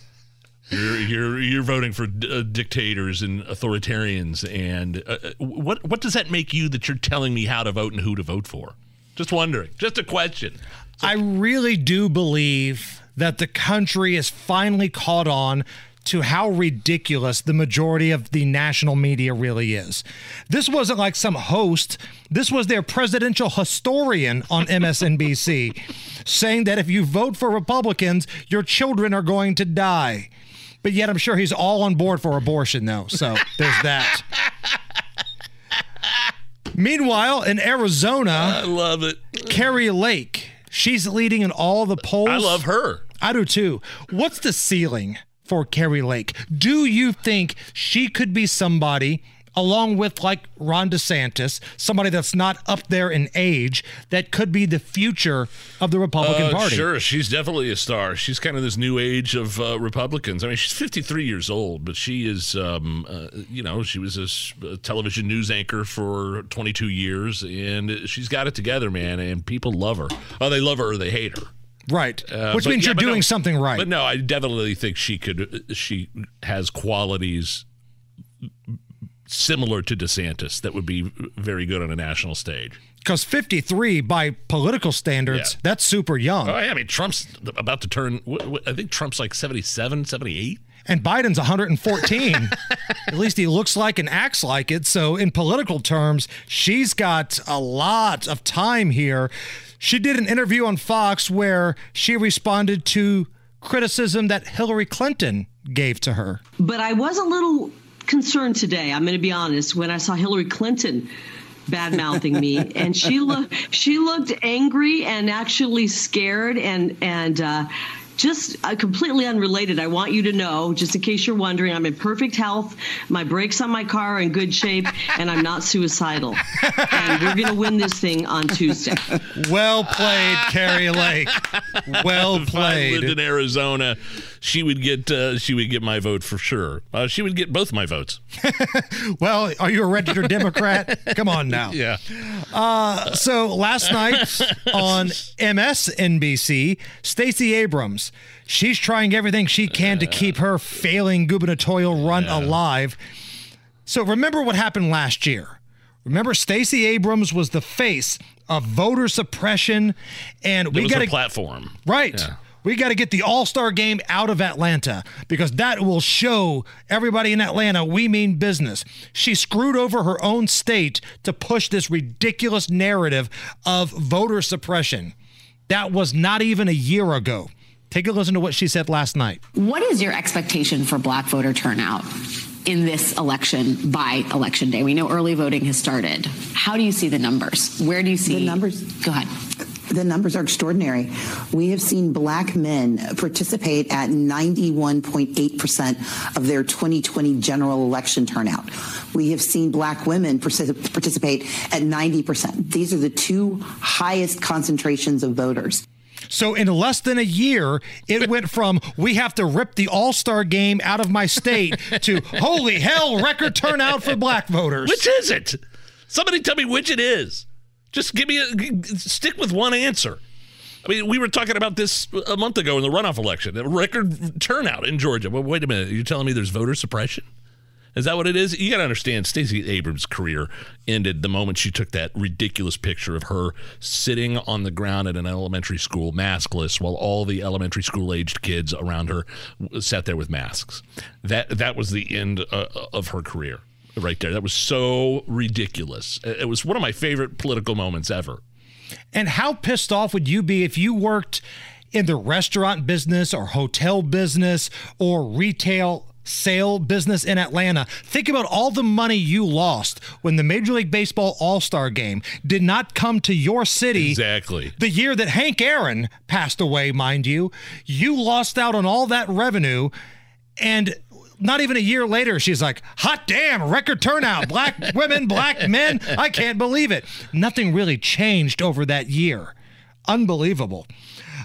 You're you're you're voting for uh, dictators and authoritarians, and uh, what what does that make you that you're telling me how to vote and who to vote for? Just wondering. Just a question. I really do believe that the country is finally caught on to how ridiculous the majority of the national media really is. This wasn't like some host, this was their presidential historian on MSNBC saying that if you vote for Republicans, your children are going to die. But yet, I'm sure he's all on board for abortion, though. So there's that. Meanwhile, in Arizona, I love it. Kari Lake, she's leading in all the polls. I love her. I do too. What's the ceiling for Kari Lake? Do you think she could be somebody, along with like Ron DeSantis, somebody that's not up there in age, that could be the future of the Republican Uh, Party? Sure, she's definitely a star. She's kind of this new age of uh, Republicans. I mean, she's 53 years old, but she is, um, uh, you know, she was a, television news anchor for 22 years, and she's got it together, man. And people love her. Oh, they love her or they hate her. Right. Uh, Which but means yeah, you're doing no- something right. But no, I definitely think she could. She has qualities similar to DeSantis that would be very good on a national stage. Because 53, by political standards, Yeah. that's super young. Oh, yeah, I mean, Trump's about to turn. I think Trump's like 77, 78. And Biden's 114. At least he looks like and acts like it. So, in political terms, she's got a lot of time here. She did an interview on Fox where she responded to criticism that Hillary Clinton gave to her. But I was a little concerned today. I'm going to be honest when I saw Hillary Clinton bad mouthing me, and she looked she looked angry and actually scared and and. Uh, just uh, completely unrelated. I want you to know, just in case you're wondering, I'm in perfect health. My brakes on my car are in good shape, and I'm not suicidal. and we're going to win this thing on Tuesday. Well played, Kari Lake. Well If I lived played. in Arizona, she would get uh, she would get my vote for sure. Uh, she would get both my votes. Well, are you a registered Democrat? Come on now. Yeah. Uh, so last night on MSNBC, Stacey Abrams, she's trying everything she can to keep her failing gubernatorial run alive. So remember what happened last year. Remember, Stacey Abrams was the face of voter suppression, and we got a platform. Right. Yeah. We got to get the All Star game out of Atlanta because that will show everybody in Atlanta we mean business. She screwed over her own state to push this ridiculous narrative of voter suppression. That was not even a year ago. Take a listen to what she said last night. What is your expectation for black voter turnout in this election by election day? We know early voting has started. How do you see the numbers? Where do you see The numbers? Go ahead. The numbers are extraordinary. We have seen black men participate at 91.8% of their 2020 general election turnout. We have seen black women participate at 90%. These are the two highest concentrations of voters. So in less than a year, it went from we have to rip the All-Star game out of my state to holy hell, record turnout for black voters. Which is it? Somebody tell me which it is. Just give me a stick with one answer. I mean, we were talking about this a month ago in the runoff election. A record turnout in Georgia. Well, wait a minute. You're telling me there's voter suppression? Is that what it is? You got to understand, Stacey Abrams' career ended the moment she took that ridiculous picture of her sitting on the ground at an elementary school, maskless, while all the elementary school aged kids around her sat there with masks. That that was the end uh, of her career, right there. That was so ridiculous. It was one of my favorite political moments ever. And how pissed off would you be if you worked in the restaurant business or hotel business or retail sale business in Atlanta. Think about all the money you lost when the Major League Baseball All Star game did not come to your city. Exactly. The year that Hank Aaron passed away, mind you, you lost out on all that revenue. And not even a year later, she's like, hot damn, record turnout, black women, black men. I can't believe it. Nothing really changed over that year. Unbelievable.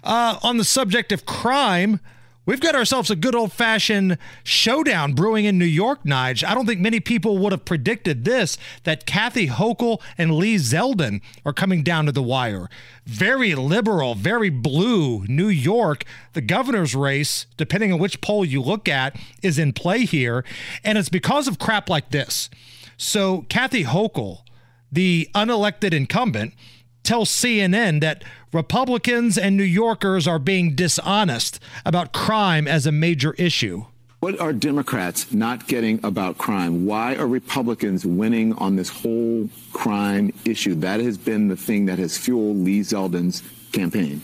Uh, on the subject of crime, we've got ourselves a good old fashioned showdown brewing in New York, Nige. I don't think many people would have predicted this that Kathy Hochul and Lee Zeldin are coming down to the wire. Very liberal, very blue New York. The governor's race, depending on which poll you look at, is in play here. And it's because of crap like this. So, Kathy Hochul, the unelected incumbent, tells CNN that Republicans and New Yorkers are being dishonest about crime as a major issue. What are Democrats not getting about crime? Why are Republicans winning on this whole crime issue? That has been the thing that has fueled Lee Zeldin's campaign.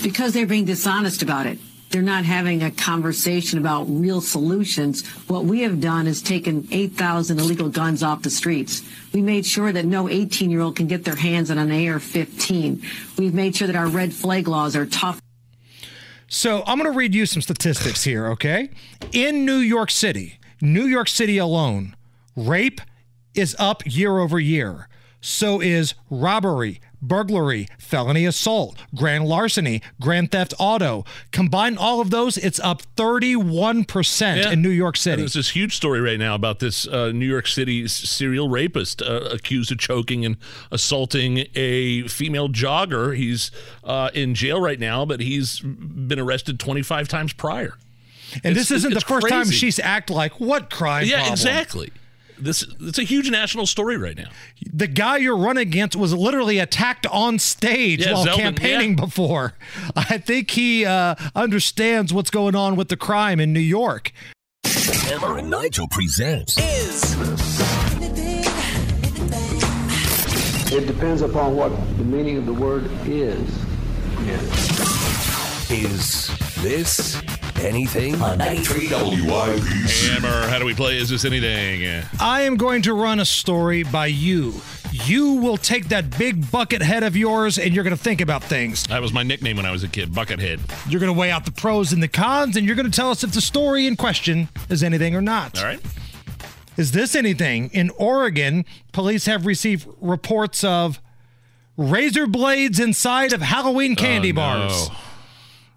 Because they're being dishonest about it. They're not having a conversation about real solutions. What we have done is taken 8,000 illegal guns off the streets. We made sure that no 18 year old can get their hands on an AR 15. We've made sure that our red flag laws are tough. So I'm going to read you some statistics here, okay? In New York City, New York City alone, rape is up year over year. So is robbery, burglary, felony assault, grand larceny, grand theft auto. Combine all of those, it's up 31% Yeah. in New York City. There's this huge story right now about this uh, New York City serial rapist uh, accused of choking and assaulting a female jogger. He's uh, in jail right now, but he's been arrested 25 times prior. And It's- this isn't the first time she's act like what crime? Yeah, problem? exactly. This it's a huge national story right now. The guy you're running against was literally attacked on stage Yeah, while Zeldin, campaigning yeah. before. I think he uh, understands what's going on with the crime in New York. Hammer and Nigel presents is. It depends upon what the meaning of the word is. Is This Anything? On 93 WIBC. Hammer, how do we play? Is this anything? I am going to run a story by you. You will take that big bucket head of yours and you're going to think about things. That was my nickname when I was a kid, Buckethead. You're going to weigh out the pros and the cons, and you're going to tell us if the story in question is anything or not. All right. Is this anything? In Oregon, police have received reports of razor blades inside of Halloween candy Oh, no.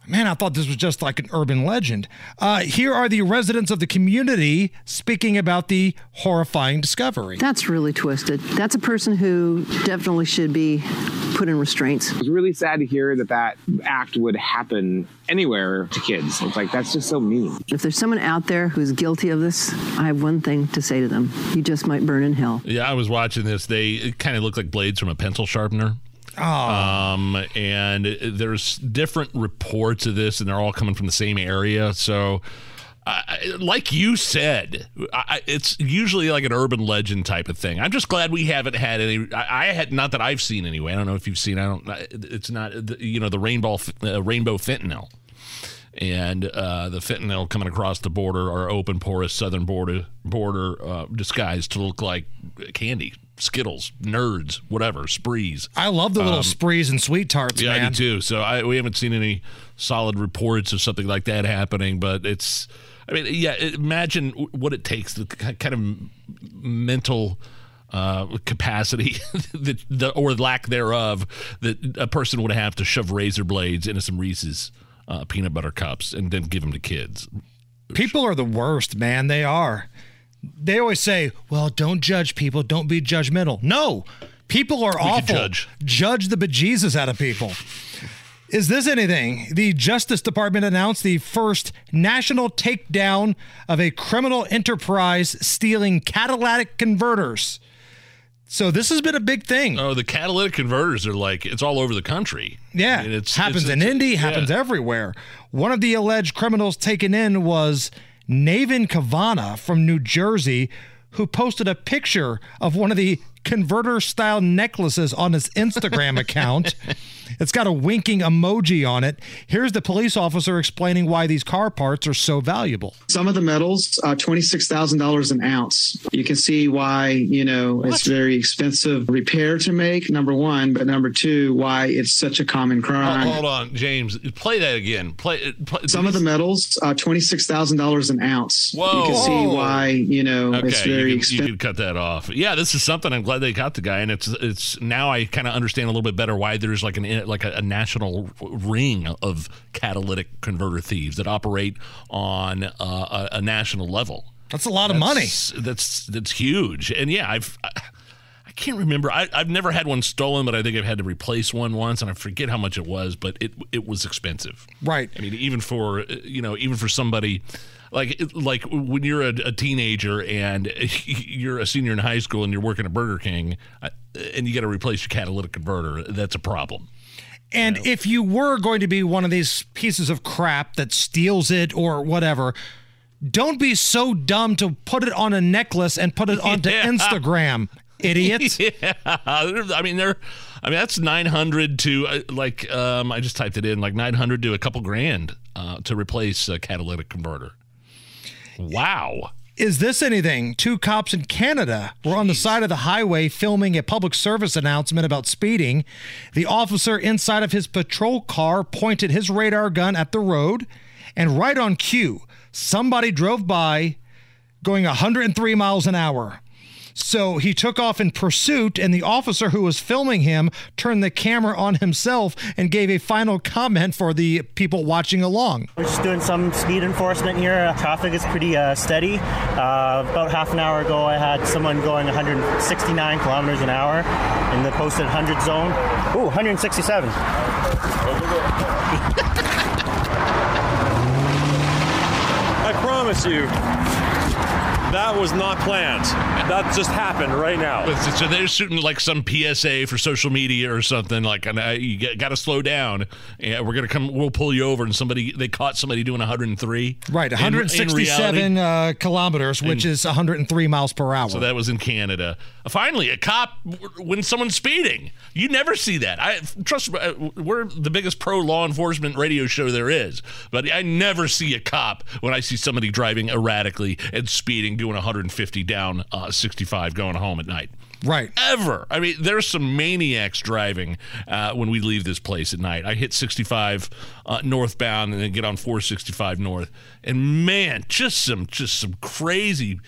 Bars. Man, I thought this was just like an urban legend. Uh, here are the residents of the community speaking about the horrifying discovery. That's really twisted. That's a person who definitely should be put in restraints. It's really sad to hear that that act would happen anywhere to kids. It's like, that's just so mean. If there's someone out there who's guilty of this, I have one thing to say to them. You just might burn in hell. Yeah, I was watching this. They kind of look like blades from a pencil sharpener. Um, and there's different reports of this, and they're all coming from the same area. So, I, like you said, I, it's usually like an urban legend type of thing. I'm just glad we haven't had any. I, I had not that I've seen anyway. I don't know if you've seen. I don't. It's not. You know, the rainbow uh, rainbow fentanyl. And uh, the fentanyl coming across the border, our open porous southern border border uh, disguised to look like candy, Skittles, Nerds, whatever, sprees. I love the little Um, sprees and sweet tarts, yeah, man. I do too. So I, we haven't seen any solid reports of something like that happening, but it's. I mean, yeah. Imagine what it takes, the kind of mental uh, capacity that, the, or lack thereof that a person would have to shove razor blades into some Reese's uh, peanut butter cups and then give them to kids. People are the worst, man. They are. They always say, well, don't judge people. Don't be judgmental. No, people are can awful. judge. Judge the bejesus out of people. Is this anything? The Justice Department announced the first national takedown of a criminal enterprise stealing catalytic converters. So this has been a big thing. Oh, the catalytic converters are like it's all over the country. Yeah, I mean, it's happens it's- in Indy, yeah. happens everywhere. One of the alleged criminals taken in was Navin Kavana from New Jersey, who posted a picture of one of the converter style necklaces on his Instagram account. It's got a winking emoji on it. Here's the police officer explaining why these car parts are so valuable. Some of the metals, uh, twenty-six thousand dollars an ounce. You can see why you know it's very expensive repair to make. Number one, but number two, why it's such a common crime. Oh, hold on, James. Play that again. Play. play Some of the metals, uh, twenty-six thousand dollars an ounce. Whoa. You can see why you know Okay, it's very you, expensive. you can cut that off. Yeah, this is something. I'm glad they got the guy, and it's it's now I kind of understand a little bit better why there's like an like a, a national ring of catalytic converter thieves that operate on uh, a, a national level. That's a lot of money. That's that's huge, and yeah, I've. I, I can't remember. I, I've never had one stolen, but I think I've had to replace one once, and I forget how much it was, but it it was expensive. Right. I mean, even for you know, even for somebody like like when you're a, a teenager and you're a senior in high school and you're working at Burger King, uh, and you got to replace your catalytic converter, that's a problem. And if you were going to be one of these pieces of crap that steals it or whatever, don't be so dumb to put it on a necklace and put it onto Yeah. Instagram, idiot. yeah, I mean they're. I mean that's nine hundred to uh, like um, I just typed it in like nine hundred to a couple grand uh, to replace a catalytic converter. Wow. Is this anything? Two cops in Canada were on the side of the highway filming a public service announcement about speeding. The officer inside of his patrol car pointed his radar gun at the road, and right on cue, somebody drove by going 103 miles an hour. So he took off in pursuit, and the officer who was filming him turned the camera on himself and gave a final comment for the people watching along. We're just doing some speed enforcement here. Uh, traffic is pretty uh, steady. Uh, about half an hour ago, I had someone going 169 kilometers an hour in the posted 100 zone. Ooh, 167. I promise you, that was not planned. That just happened right now. But So they're shooting like some PSA for social media or something like, and, uh, you got to slow down. And we're gonna come. We'll pull you over. And somebody they caught somebody doing 103. Right, In- in reality- 167 uh, kilometers, which In- is 103 miles per hour. So that was in Canada. Finally, a cop when someone's speeding. You never see that. I trust. uh, We're the biggest pro law enforcement radio show there is, but I never see a cop when I see somebody driving erratically and speeding, doing 150 down uh, 65, going home at night. Right. Ever. I mean, there's some maniacs driving uh, when we leave this place at night. I hit 65 uh, northbound and then get on 465 north, and man, just some just some crazy.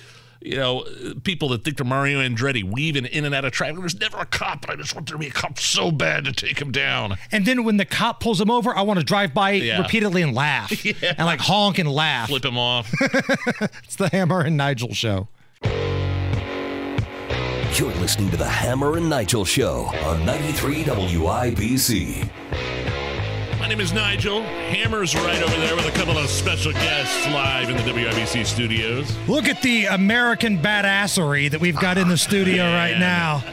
You know, people that think they're Mario Andretti weaving in and out of traffic. There's never a cop, but I just want there to be a cop so bad to take him down. And then when the cop pulls him over, I want to drive by Yeah. repeatedly and laugh Yeah. and like honk and laugh. Flip him off. It's the Hammer and Nigel show. You're listening to the Hammer and Nigel Show on 93 WIBC. My name is Nigel. Hammer's right over there with a couple of special guests live in the WIBC studios. Look at the American badassery that we've got in the studio right now.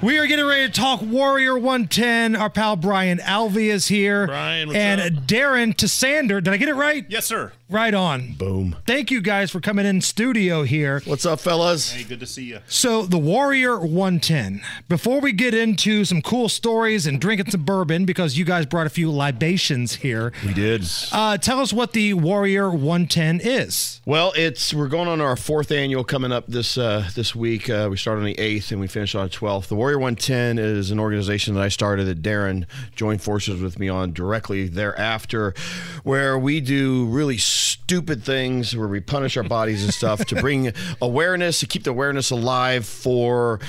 We are getting ready to talk Warrior 110. Our pal Brian Alvey is here. Brian, what's and up? Darren Tassander. Did I get it right? Yes, sir. Right on. Boom. Thank you guys for coming in studio here. What's up, fellas? Hey, good to see you. So, the Warrior 110. Before we get into some cool stories and drinking some bourbon, because you guys brought a few libations here, We did. uh, tell us what the Warrior 110 is. Well, it's we're going on our fourth annual coming up this uh, this week. Uh, we start on the eighth and we finish on the twelfth. The Warrior One Ten is an organization that I started that Darren joined forces with me on directly thereafter, where we do really stupid things where we punish our bodies and stuff to bring awareness to keep the awareness alive for.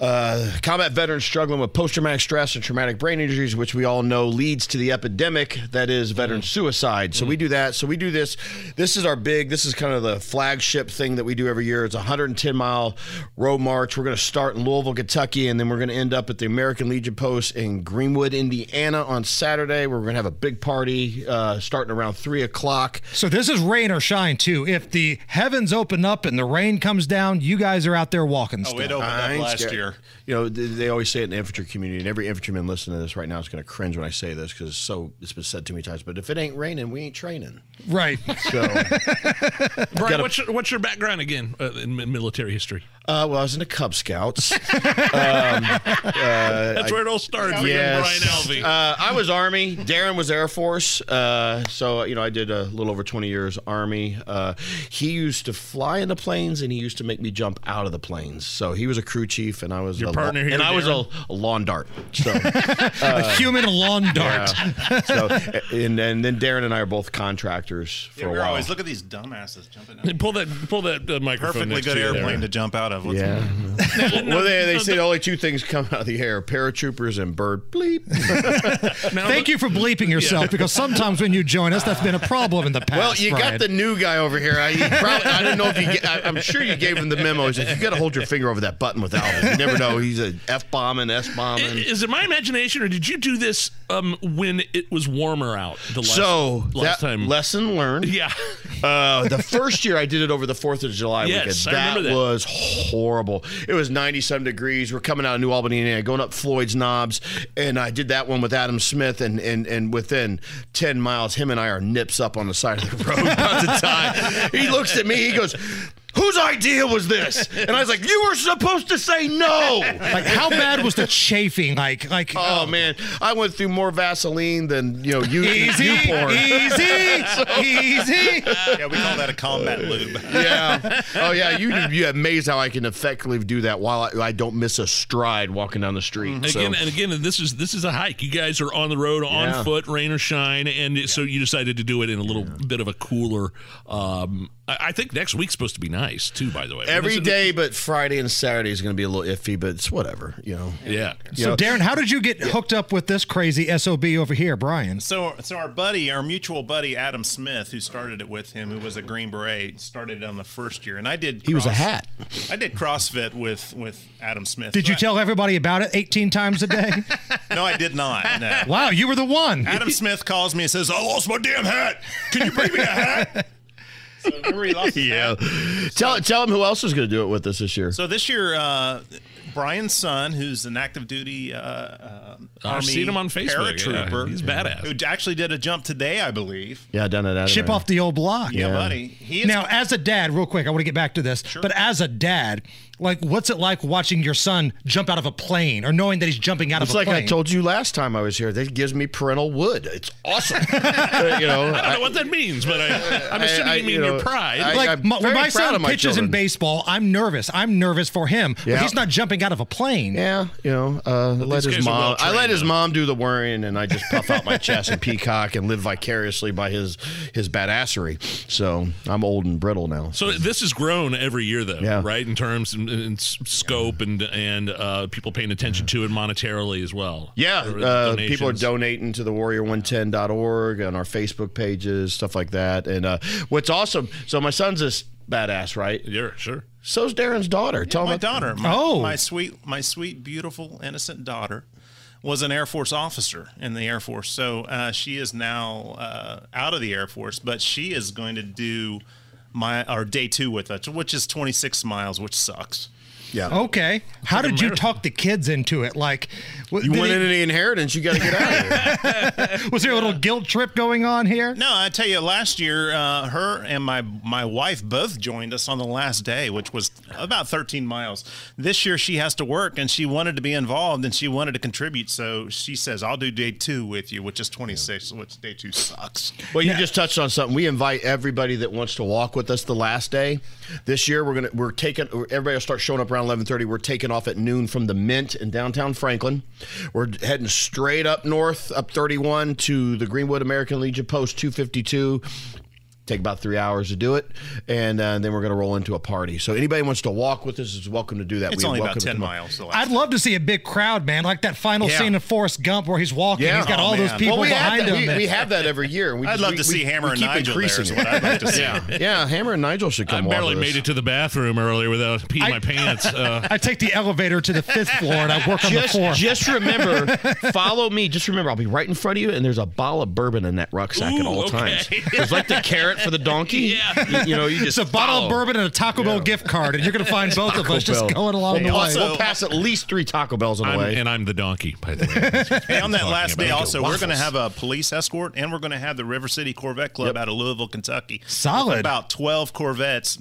Uh, combat veterans struggling with post-traumatic stress and traumatic brain injuries, which we all know leads to the epidemic that is veteran suicide. So we do that. So we do this. This is our big. This is kind of the flagship thing that we do every year. It's a 110 mile road march. We're going to start in Louisville, Kentucky, and then we're going to end up at the American Legion Post in Greenwood, Indiana, on Saturday. We're going to have a big party uh, starting around three o'clock. So this This is rain or shine too. If the heavens open up and the rain comes down, you guys are out there walking. Oh, still. it opened I up last scared. year. You know, they, they always say it in the infantry community, and every infantryman listening to this right now is going to cringe when I say this because it's so it's been said too many times. But if it ain't raining, we ain't training. Right. So, Brian, Gotta- what's your, what's your background again uh, in military history? uh, well, I was in the Cub Scouts. um, uh, That's where it all started for Yes. Brian Alvey. Uh, I was Army. Darren was Air Force. Uh, so, you know, I did a little over 20 years Army. Uh, he used to fly in the planes and he used to make me jump out of the planes. So he was a crew chief and I was Your a partner here, and I was a, a lawn dart. So a human lawn dart. yeah. So and, and then Darren and I are both contractors for Yeah, a we're while. always look at these dumbasses jumping out. pull that pull that uh, microphone. Perfectly next good to you there. airplane to jump out of. What's Yeah. well, they, they say only two things come out of the air: paratroopers and bird bleep. Thank you for bleeping yourself because sometimes when you join us, that's been a problem in the past. Well, you Brian. got the new guy over here. I, he probably, I didn't know if you. Get, I, I'm sure you gave him the memo. He said, You got to hold your finger over that button with Alvey. You never know. He's a f bombing, s bombing. Is it my imagination, or did you do this um, when it was warmer out? The last, So last that time, lesson learned. Yeah. Uh, the first year I did it over the Fourth of July Yes, weekend. I That, remember that. was horrible. It was 97 degrees. We're coming out of New Albany, Indiana, going up Floyd's Knobs, and I did that one with Adam Smith, and and and within 10 miles, him and I are nips up on the side of the about to. He looks at me. He goes. Whose idea was this? And I was like, "You were supposed to say no." Like, how bad was the chafing? Like, like. Oh man, I went through more Vaseline than you know you Easy, you porn. easy, easy. Yeah, we call that a combat lube. yeah. Oh yeah. You you amazed how I can effectively do that while I, I don't miss a stride walking down the street. So- Again and again, and this is this is a hike. You guys are on the road, on Yeah. foot, rain or shine, and so you decided to do it in a little bit of a cooler. Um, I, I think next week's supposed to be nice too. By the way, Every Isn't it- day, but Friday and Saturday is going to be a little iffy, but it's whatever, you know. Yeah. You So, know, Darren, how did you get hooked up with this crazy SOB over here, Brian? So, so our buddy, our mutual buddy Adam Smith, who started it with him, who was a Green Beret, started it on the first year, and I did. He was a hat. I did CrossFit with with Adam Smith. Did you But- tell everybody about it 18 times a day? No, I did not. No. wow, you were the one. Adam Smith calls me and says, "I lost my damn hat. Can you bring me a hat?" so remember he yeah. hat? Tell tell him who else is going to do it with us this year. So this year, uh, Brian's son, who's an active duty uh, uh, I've Army seen him on Facebook. Yeah, paratrooper, he's badass. who actually did a jump today, I believe. Yeah, done it. Ship off the old block. Yeah, buddy. He is now, as a dad, real quick, I want to get back to this. But as a dad, like, what's it like watching your son jump out of a plane or knowing that he's jumping out It's of a like plane? I told you last time I was here. That gives me parental wood. It's awesome. Uh, you know, I don't know what that means, but I, I'm assuming I- you mean you know, your pride. I- like I'm my, when my son my pitches children. in baseball, I'm nervous. I'm nervous for him. But Yeah. he's not jumping out of a plane. Yeah, you know, uh, let his mom. I well-trained, let his mom do the worrying, and I just puff out my chest and peacock and live vicariously by his his badassery. So I'm old and brittle now. So this has grown every year, though, Yeah. right? In terms and, and s- scope and and uh, people paying attention to it monetarily as well. Yeah, uh, people are donating to the warrior110.org and our Facebook pages, stuff like that. And uh, what's awesome, so my son's this badass, right? Yeah, sure. So's Darren's daughter. Tell my daughter, my, Oh. my sweet, my sweet, beautiful, innocent daughter, was an Air Force officer in the Air Force. So uh, she is now uh, out of the Air Force, but she is going to do my our day two with us, which is 26 miles, which sucks. Yeah. Okay. How did you talk the kids into it? Like, w- You did went he- into the inheritance. You got to get out of here. was there a little guilt trip going on here? No, I tell you, last year, uh, her and my my wife both joined us on the last day, which was about 13 miles. This year, she has to work, and she wanted to be involved, and she wanted to contribute. So she says, "I'll do day two with you," which is 26, which day two sucks. Well, you just touched on something. We invite everybody that wants to walk with us the last day. This year, we're gonna we're taking everybody will start showing up around eleven thirty. We're taking off at noon from the Mint in downtown Franklin. We're heading straight up north, up thirty one to the Greenwood American Legion Post two fifty two. Take about three hours to do it, and uh, then we're going to roll into a party. So anybody wants to walk with us is welcome to do that. It's We only about 10 miles. So I'd love to see a big crowd, man, like that final Yeah. scene of Forrest Gump where he's walking. Yeah. He's got Oh, all those people Well, we behind him. we, we have that every year. and We I'd just- love we- to we- see Hammer we and Nigel there. increasing Is what I'd like to see. Yeah, yeah. Hammer and Nigel should I come. walk barely us. made it to the bathroom earlier without peeing my pants. Uh, I take the elevator to the fifth floor and I work on the fourth. just remember, follow me. Just remember, I'll be right in front of you, and there's a bottle of bourbon in that rucksack at all okay. times. It's like the carrot carrot for the donkey. Yeah. You, you know, you just It's a bottle follow. of bourbon and a Taco Bell gift card, and you're going to find both of Taco us just going along we'll the way. pass, we'll pass at least three Taco Bells on the I'm- way. and I'm the donkey, by the way. Hey, on that last day, also, we're going to have a police escort, and we're going to have the River City Corvette Club out of Louisville, Kentucky. Solid. About twelve Corvettes.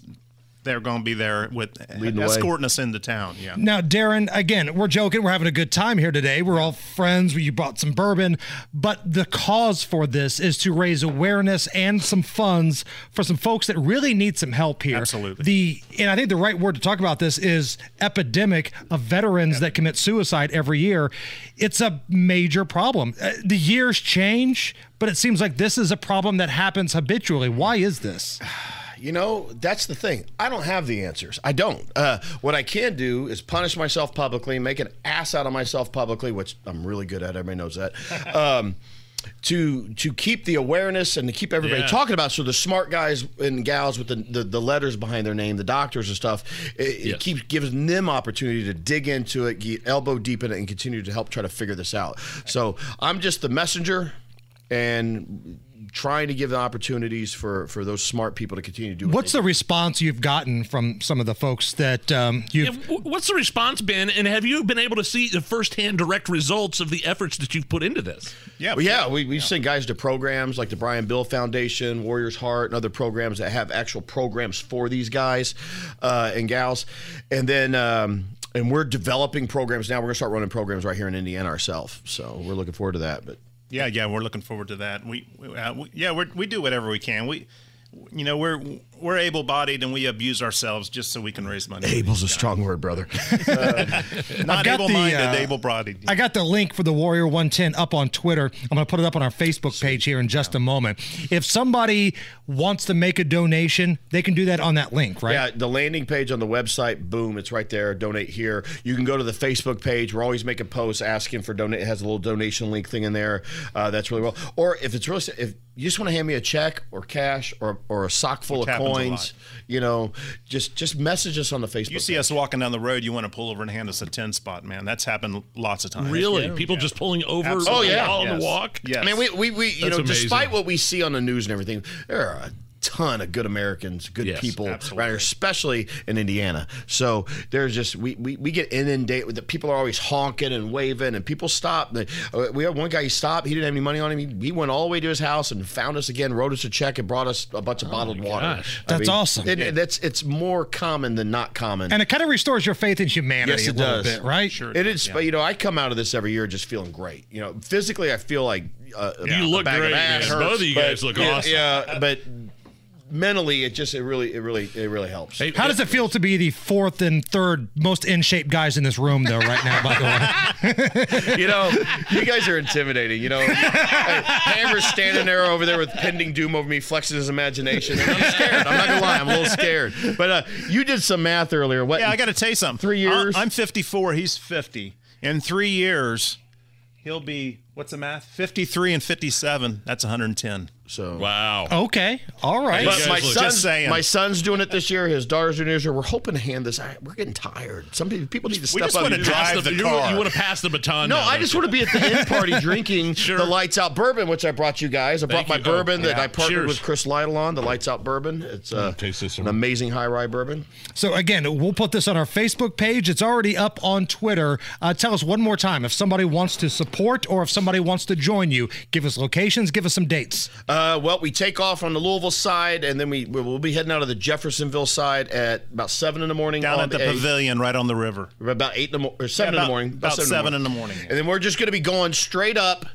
They're going to be there with Leading the way. escorting us into town. Yeah. Now, Darren, again, we're joking. We're having a good time here today. We're all friends. You brought some bourbon, but the cause for this is to raise awareness and some funds for some folks that really need some help here. Absolutely. The and I think the right word to talk about this is epidemic of veterans that commit suicide every year. It's a major problem. Uh, The years change, but it seems like this is a problem that happens habitually. Why is this? You know, that's the thing. I don't have the answers. I don't. Uh, what I can do is punish myself publicly, make an ass out of myself publicly, which I'm really good at. Everybody knows that. Um, to to keep the awareness and to keep everybody Yeah. talking about. it. So the smart guys and gals with the, the, the letters behind their name, the doctors and stuff, it, it keeps giving them opportunity to dig into it, get elbow deep in it, and continue to help try to figure this out. So I'm just the messenger and trying to give the opportunities for for those smart people to continue to do What's the response you've gotten from some of the folks that um, you've Yeah, What's the response been, and have you been able to see the firsthand direct results of the efforts that you've put into this? Yeah. Well, yeah, we, we send guys to programs like the Brian Bill Foundation, Warriors Heart, and other programs that have actual programs for these guys uh, and gals. And then, um, and we're developing programs now. We're going to start running programs right here in Indiana ourselves. So we're looking forward to that. But Yeah, yeah, we're looking forward to that. We, we, uh, we yeah, we're, we do whatever we can. We, you know, we're we're able-bodied and we abuse ourselves just so we can raise money. able's a strong word, brother. Not able-minded, uh, able-bodied. I got the link for the Warrior 110 up on Twitter. I'm going to put it up on our Facebook page here in just a moment. If somebody wants to make a donation, they can do that on that link, right? Yeah, the landing page on the website, boom, it's right there. Donate here. You can go to the Facebook page. We're always making posts asking for donate. It has a little donation link thing in there. Uh, that's really well. Or if it's really, if you just want to hand me a check or cash or or a sock full Which of happens a coins, you know, just just message us on the Facebook. You see us walking down the road, you want to pull over and hand us a 10 spot, man. That's happened lots of times. Really? People just pulling over Absolutely. Oh, yeah. on Yes. the walk? Yes. I mean, we, we, we you That's know, amazing. despite what we see on the news and everything, there are a ton of good Americans, good Yes, people absolutely. around here, especially in Indiana. So there's just we, we, we get inundated with the people are always honking and waving, and people stop. Uh, We had one guy he stopped. He didn't have any money on him. He, he went all the way to his house and found us again, wrote us a check, and brought us a bunch of bottled water. Oh gosh. I That's awesome. It, That's it's more common than not common. And it kind of restores your faith in humanity Yes, a it little does. bit, right? Sure. It is, but you know, I come out of this every year just feeling great. You know, physically, I feel like uh, You a look bag of great, ass man. hurts, Both of you guys look yeah, awesome. Yeah, but mentally, it just it really it really it really helps. Hey, How does it feel to be the fourth and third most in shape guys in this room, though, right now, by the way? you know, you guys are intimidating. You know, Hey, Hammer's standing there over there with pending doom over me, flexing his imagination. And I'm scared. I'm not gonna lie, I'm a little scared. But uh, you did some math earlier. What? Yeah, I got to tell you something. Three years? I'm 54. He's 50. In three years, he'll be what's the math? 53 and 57. That's 110. So Wow. okay. All right. But my son's, saying. my son's doing it this year. His daughter's doing it this year. We're hoping to hand this. I, we're getting tired. Some people, people need to step just up. wanna and drive pass the you, car. you want to pass the baton? No, down, I just want to be at the end party drinking Sure. the Lights Out Bourbon, which I brought you guys. I brought Thank my you. Oh, bourbon that yeah. I partnered Cheers. with Chris Lytle on, the Lights Out Bourbon. It's uh, Mm, taste this an amazing high rye bourbon. So again, we'll put this on our Facebook page. It's already up on Twitter. Uh, tell us one more time if somebody wants to support or if somebody wants to join you. Give us locations. Give us some dates. Uh, Uh, well, we take off on the Louisville side, and then we we'll be heading out of the Jeffersonville side at about seven in the morning. Down at the pavilion right on the river. About eight in the mo- or seven Yeah, in the morning. about seven in the morning. And then we're just going to be going straight up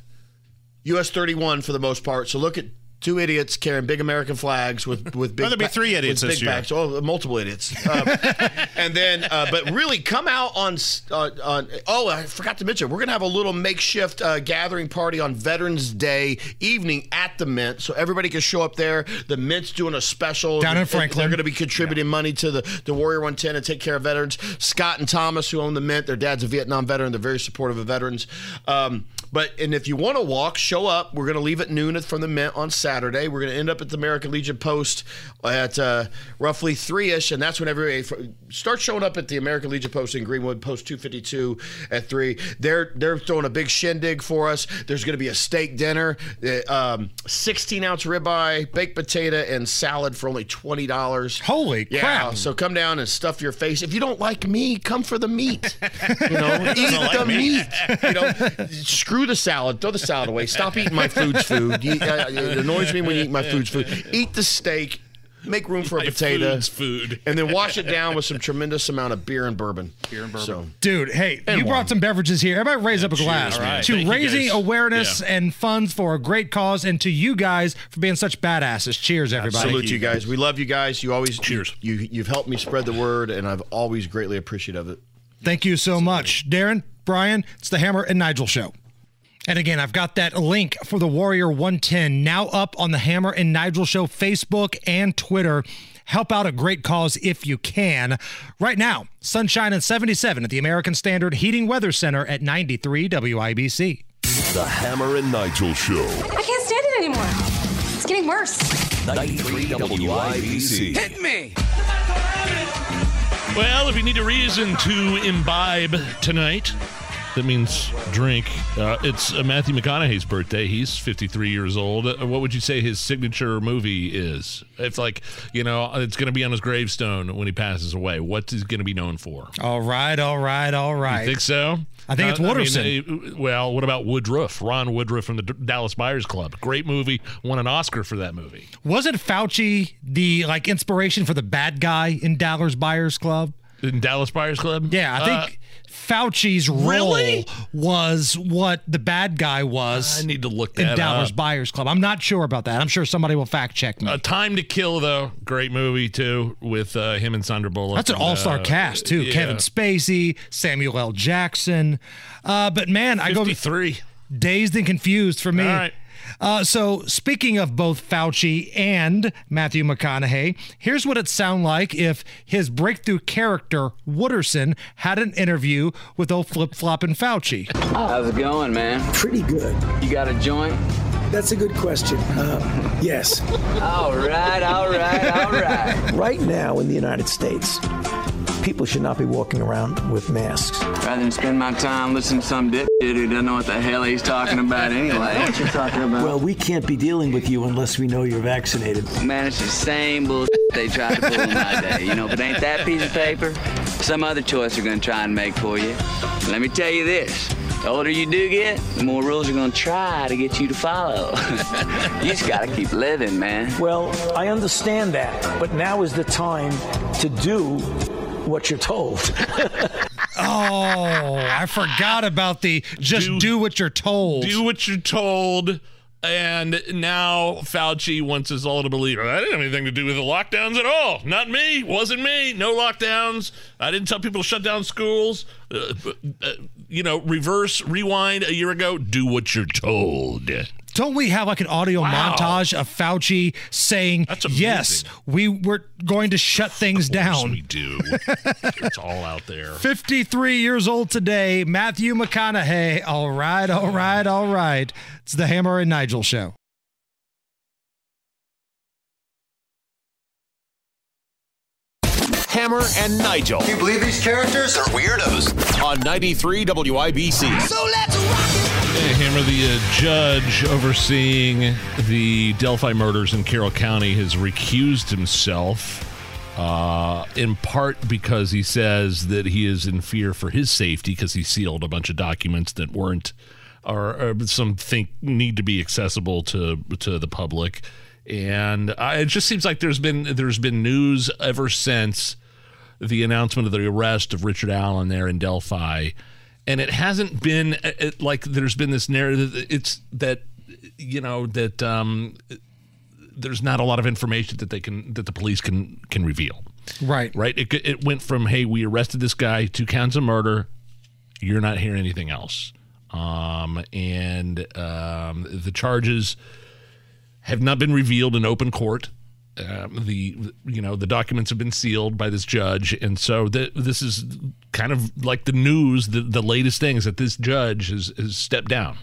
US 31 for the most part. So look at two idiots carrying big American flags with with big. Well, there'll be three idiots with this big year. bags. Oh, multiple idiots. Uh, and then, uh, but really, come out on uh, on. Oh, I forgot to mention, we're going to have a little makeshift uh, gathering party on Veterans Day evening at the Mint, so everybody can show up there. The Mint's doing a special Down in Franklin. They're going to be contributing money to the the Warrior 110 and take care of veterans. Scott and Thomas, who own the Mint, their dad's a Vietnam veteran. They're very supportive of veterans. Um, but and if you want to walk, show up. We're going to leave at noon from the Mint on Saturday. We're going to end up at the American Legion Post at uh, roughly three ish, and that's when everybody start showing up at the American Legion Post in Greenwood, Post 252 at three. They're they're throwing a big shindig for us. There's going to be a steak dinner, uh, um, 16 ounce ribeye, baked potato, and salad for only twenty dollars. Holy yeah, crap! So come down and stuff your face. If you don't like me, come for the meat. You know, eat like the me. meat. You know, screw the salad. Throw the salad away. Stop eating my food's food. You, uh, it annoys me when you eat my food's food. Eat the steak. Make room for a My potato. food's food. And then wash it down with some tremendous amount of beer and bourbon. Beer and bourbon. So, Dude, hey, And you wine. brought some beverages here. Everybody raise up a glass All right. to Thank you, raising guys. awareness Yeah. and funds for a great cause and to you guys for being such badasses. Cheers, everybody. salute you guys. We love you guys. You always cheers. You you've helped me spread the word, and I've always greatly appreciated of it. Thank you so much, Darren, Brian. It's the Hammer and Nigel show. And again, I've got that link for the Warrior 110 now up on the Hammer and Nigel show Facebook and Twitter. Help out a great cause if you can. Right now, sunshine and 77 at the American Standard Heating Weather Center at 93 WIBC. The Hammer and Nigel Show. I can't stand it anymore. It's getting worse. 93 WIBC. Hit me. Well, if you need a reason to imbibe tonight, that means drink. Uh, it's uh, Matthew McConaughey's birthday. He's 53 years old. Uh, what would you say his signature movie is? If, like, you know, it's going to be on his gravestone when he passes away. What's he going to be known for? All right, all right, all right. You think so? I think it's mean, Wooderson. uh, well, what about Woodruff? Ron Woodruff from the D- Dallas Buyers Club. Great movie. Won an Oscar for that movie. Wasn't Fauci the like inspiration for the bad guy in Dallas Buyers Club? In Dallas Buyers Club? Yeah, I think Fauci's role Really? was what the bad guy was. I need to look that in Dallas up. Buyers Club. I'm not sure about that. I'm sure somebody will fact check me. Uh, Time to Kill, though, great movie too, with uh, him and Sandra Bullock. That's an all-star uh, cast too. yeah. Kevin Spacey, Samuel L. Jackson. Uh, but man, I go three dazed and confused for me. All right. Uh, so, speaking of both Fauci and Matthew McConaughey, here's what it sound like if his breakthrough character Wooderson had an interview with old flip flopping Fauci. How's it going, man? Pretty good. You got a joint? That's a good question. Uh, yes. all right, all right, all right. Right now in the United States, people should not be walking around with masks. Rather than spend my time listening to some dipshit who doesn't know what the hell he's talking about anyway. what you talking about? Well, we can't be dealing with you unless we know you're vaccinated. Man, it's the same bullshit they tried to pull in my day. You know, if it ain't that piece of paper, some other choice they're gonna try and make for you. Let me tell you this. The older you do get, the more rules are gonna try to get you to follow. you just gotta keep living, man. Well, I understand that, but now is the time to do what you're told. Oh, I forgot about the just do, what you're told. Do what you're told. And now Fauci wants us all to believe I didn't have anything to do with the lockdowns at all. Not me. Wasn't me. No lockdowns. I didn't tell people to shut down schools. Uh, uh, you know, reverse, rewind a year ago. Do what you're told. Don't we have like an audio Wow. montage of Fauci saying, "Yes, we were going to shut things down"? We do. it's all out there. 53 years old today, Matthew McConaughey. All right, all right, all right. It's the Hammer and Nigel show. Hammer and Nigel. Can you believe these characters are weirdos? On 93 WIBC. So let's rock Hey, Hammer, the uh, judge overseeing the Delphi murders in Carroll County has recused himself, uh, in part because he says that he is in fear for his safety because he sealed a bunch of documents that weren't, or, or some think need to be accessible to to the public, and it just seems like there's been there's been news ever since the announcement of the arrest of Richard Allen there in Delphi, and it hasn't been uh, it, like there's been this narrative. that It's that you know that um, there's not a lot of information that they can that the police can can reveal. Right. Right. It it went from hey we arrested this guy two counts of murder. You're not hearing anything else. Um, and um, the charges have not been revealed in open court. Um, the you know the documents have been sealed by this judge, and so th- this is kind of like the news. The, the latest thing is that this judge has, has stepped down.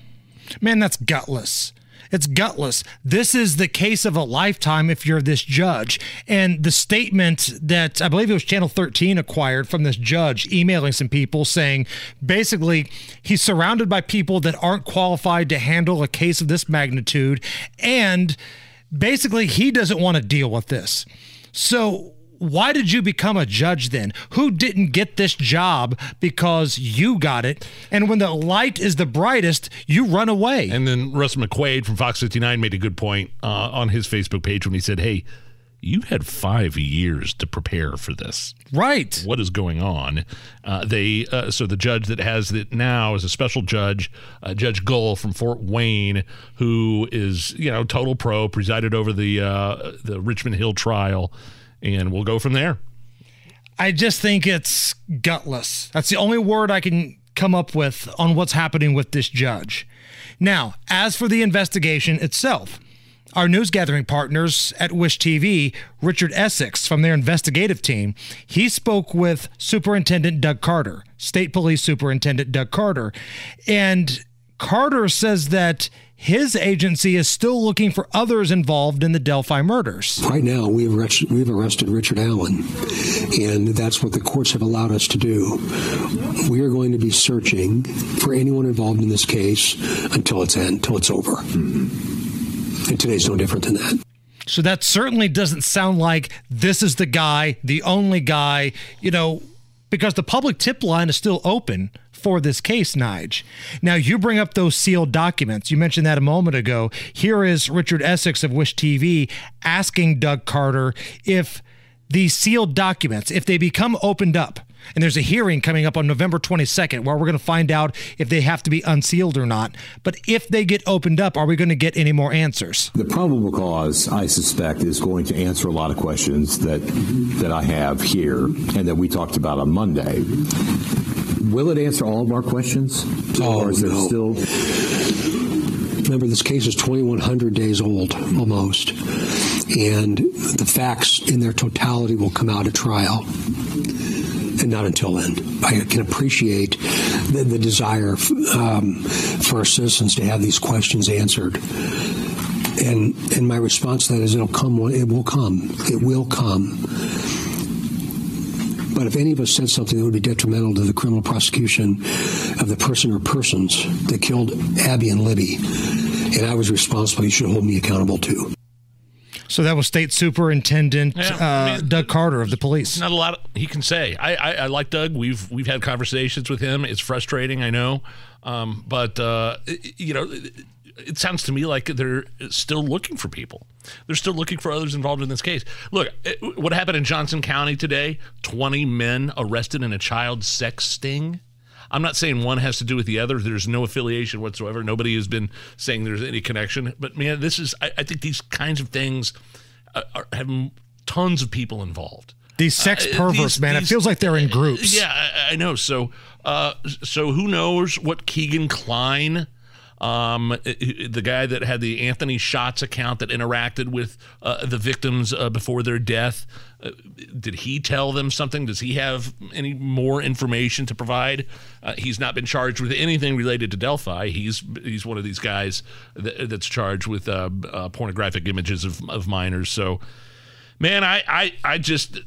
Man, that's gutless. It's gutless. This is the case of a lifetime if you're this judge. And the statement that I believe it was Channel 13 acquired from this judge emailing some people saying basically he's surrounded by people that aren't qualified to handle a case of this magnitude. And basically, he doesn't want to deal with this. So, why did you become a judge then? Who didn't get this job because you got it? And when the light is the brightest, you run away. And then Russ McQuaid from Fox 59 made a good point uh, on his Facebook page when he said, Hey, you had five years to prepare for this. Right. What is going on? Uh, they uh, so the judge that has it now is a special judge, uh, Judge Gull from Fort Wayne, who is you know total pro, presided over the uh, the Richmond Hill trial, and we'll go from there. I just think it's gutless. That's the only word I can come up with on what's happening with this judge. Now, as for the investigation itself, our news gathering partners at Wish TV, Richard Essex from their investigative team, he spoke with Superintendent Doug Carter, State Police Superintendent Doug Carter. And Carter says that his agency is still looking for others involved in the Delphi murders. Right now, we've arrested, we've arrested Richard Allen, and that's what the courts have allowed us to do. We are going to be searching for anyone involved in this case until it's end, until it's over. Mm-hmm. And today's no different than that. So that certainly doesn't sound like this is the guy, the only guy, you know, because the public tip line is still open for this case, Nige. Now, you bring up those sealed documents. You mentioned that a moment ago. Here is Richard Essex of Wish TV asking Doug Carter if these sealed documents, if they become opened up, and there's a hearing coming up on November 22nd where we're going to find out if they have to be unsealed or not. But if they get opened up, are we going to get any more answers? The probable cause, I suspect, is going to answer a lot of questions that that I have here and that we talked about on Monday. Will it answer all of our questions? Oh, or is there no. still Remember, this case is 2,100 days old almost, and the facts in their totality will come out at trial. And not until then. I can appreciate the, the desire um, for our citizens to have these questions answered. And and my response to that is it'll come. It will come. It will come. But if any of us said something that would be detrimental to the criminal prosecution of the person or persons that killed Abby and Libby, and I was responsible, you should hold me accountable too. So that was State Superintendent Yeah, I uh, Doug Carter of the police. Not a lot he can say. I, I, I like Doug. We've we've had conversations with him. It's frustrating, I know, um, but uh, it- you know, it, it sounds to me like they're still looking for people. They're still looking for others involved in this case. Look, it- what happened in Johnson County today? Twenty men arrested in a child sex sting. I'm not saying one has to do with the other. There's no affiliation whatsoever. Nobody has been saying there's any connection. But man, this is. I, I think these kinds of things uh, are, have tons of people involved. These sex Uh, perverts, these- man, these- it feels like they're in groups. Yeah, I, I know. So, uh, so who knows what Kegan Kline, um, the guy that had the Anthony Shots account that interacted with uh, the victims uh, before their death, uh, did he tell them something? Does he have any more information to provide? Uh, he's not been charged with anything related to Delphi. He's he's one of these guys that, that's charged with uh, uh, pornographic images of, of minors. So, man, I I, I just.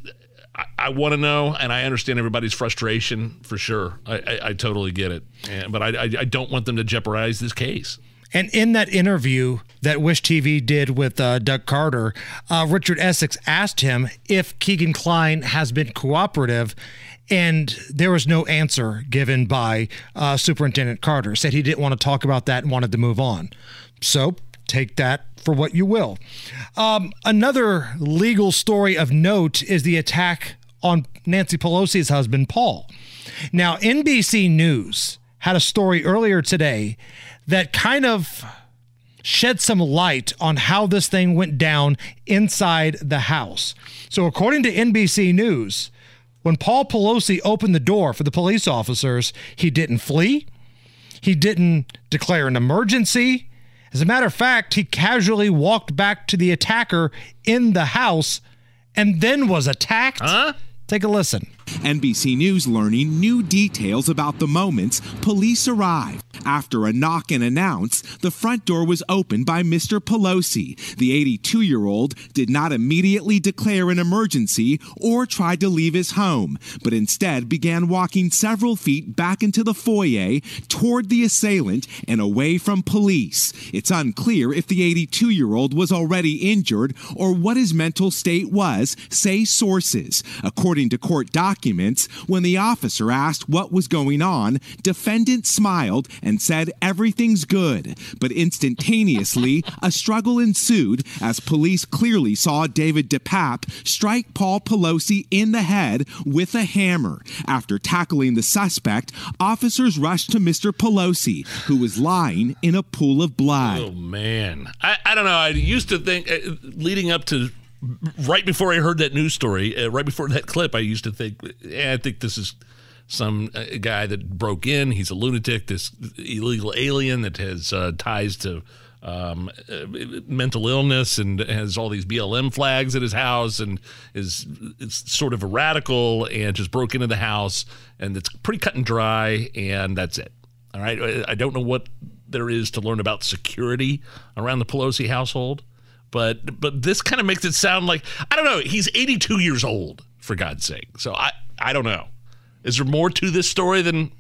I, I want to know, and I understand everybody's frustration for sure. I, I, I totally get it, and, but I, I, don't want them to jeopardize this case. And in that interview that Wish TV did with uh, Doug Carter, uh, Richard Essex asked him if Kegan Kline has been cooperative, and there was no answer given by uh, Superintendent Carter. Said he didn't want to talk about that and wanted to move on. So take that for what you will. Um, another legal story of note is the attack on Nancy Pelosi's husband, Paul. Now, NBC News had a story earlier today that kind of shed some light on how this thing went down inside the house. So, according to NBC News, when Paul Pelosi opened the door for the police officers, he didn't flee, he didn't declare an emergency. As a matter of fact, he casually walked back to the attacker in the house and then was attacked. Take a listen. NBC News learning new details about the moments police arrived. After a knock and announce, the front door was opened by Mr. Pelosi. The 82 year old did not immediately declare an emergency or try to leave his home, but instead began walking several feet back into the foyer toward the assailant and away from police. It's unclear if the 82 year old was already injured or what his mental state was, say sources. According to court documents, when the officer asked what was going on, defendant smiled and said everything's good. But instantaneously, a struggle ensued as police clearly saw David DePape strike Paul Pelosi in the head with a hammer. After tackling the suspect, officers rushed to Mr. Pelosi, who was lying in a pool of blood. Oh man, I, I don't know. I used to think uh, leading up to right before I heard that news story, uh, right before that clip, I used to think, eh, I think this is some uh, guy that broke in. He's a lunatic, this illegal alien that has uh, ties to um, uh, mental illness and has all these BLM flags at his house and is, is sort of a radical and just broke into the house and it's pretty cut and dry and that's it. All right. I don't know what there is to learn about security around the Pelosi household, but but this kind of makes it sound like I don't know. He's 82 years old for God's sake. So I I don't know. Is there more to this story than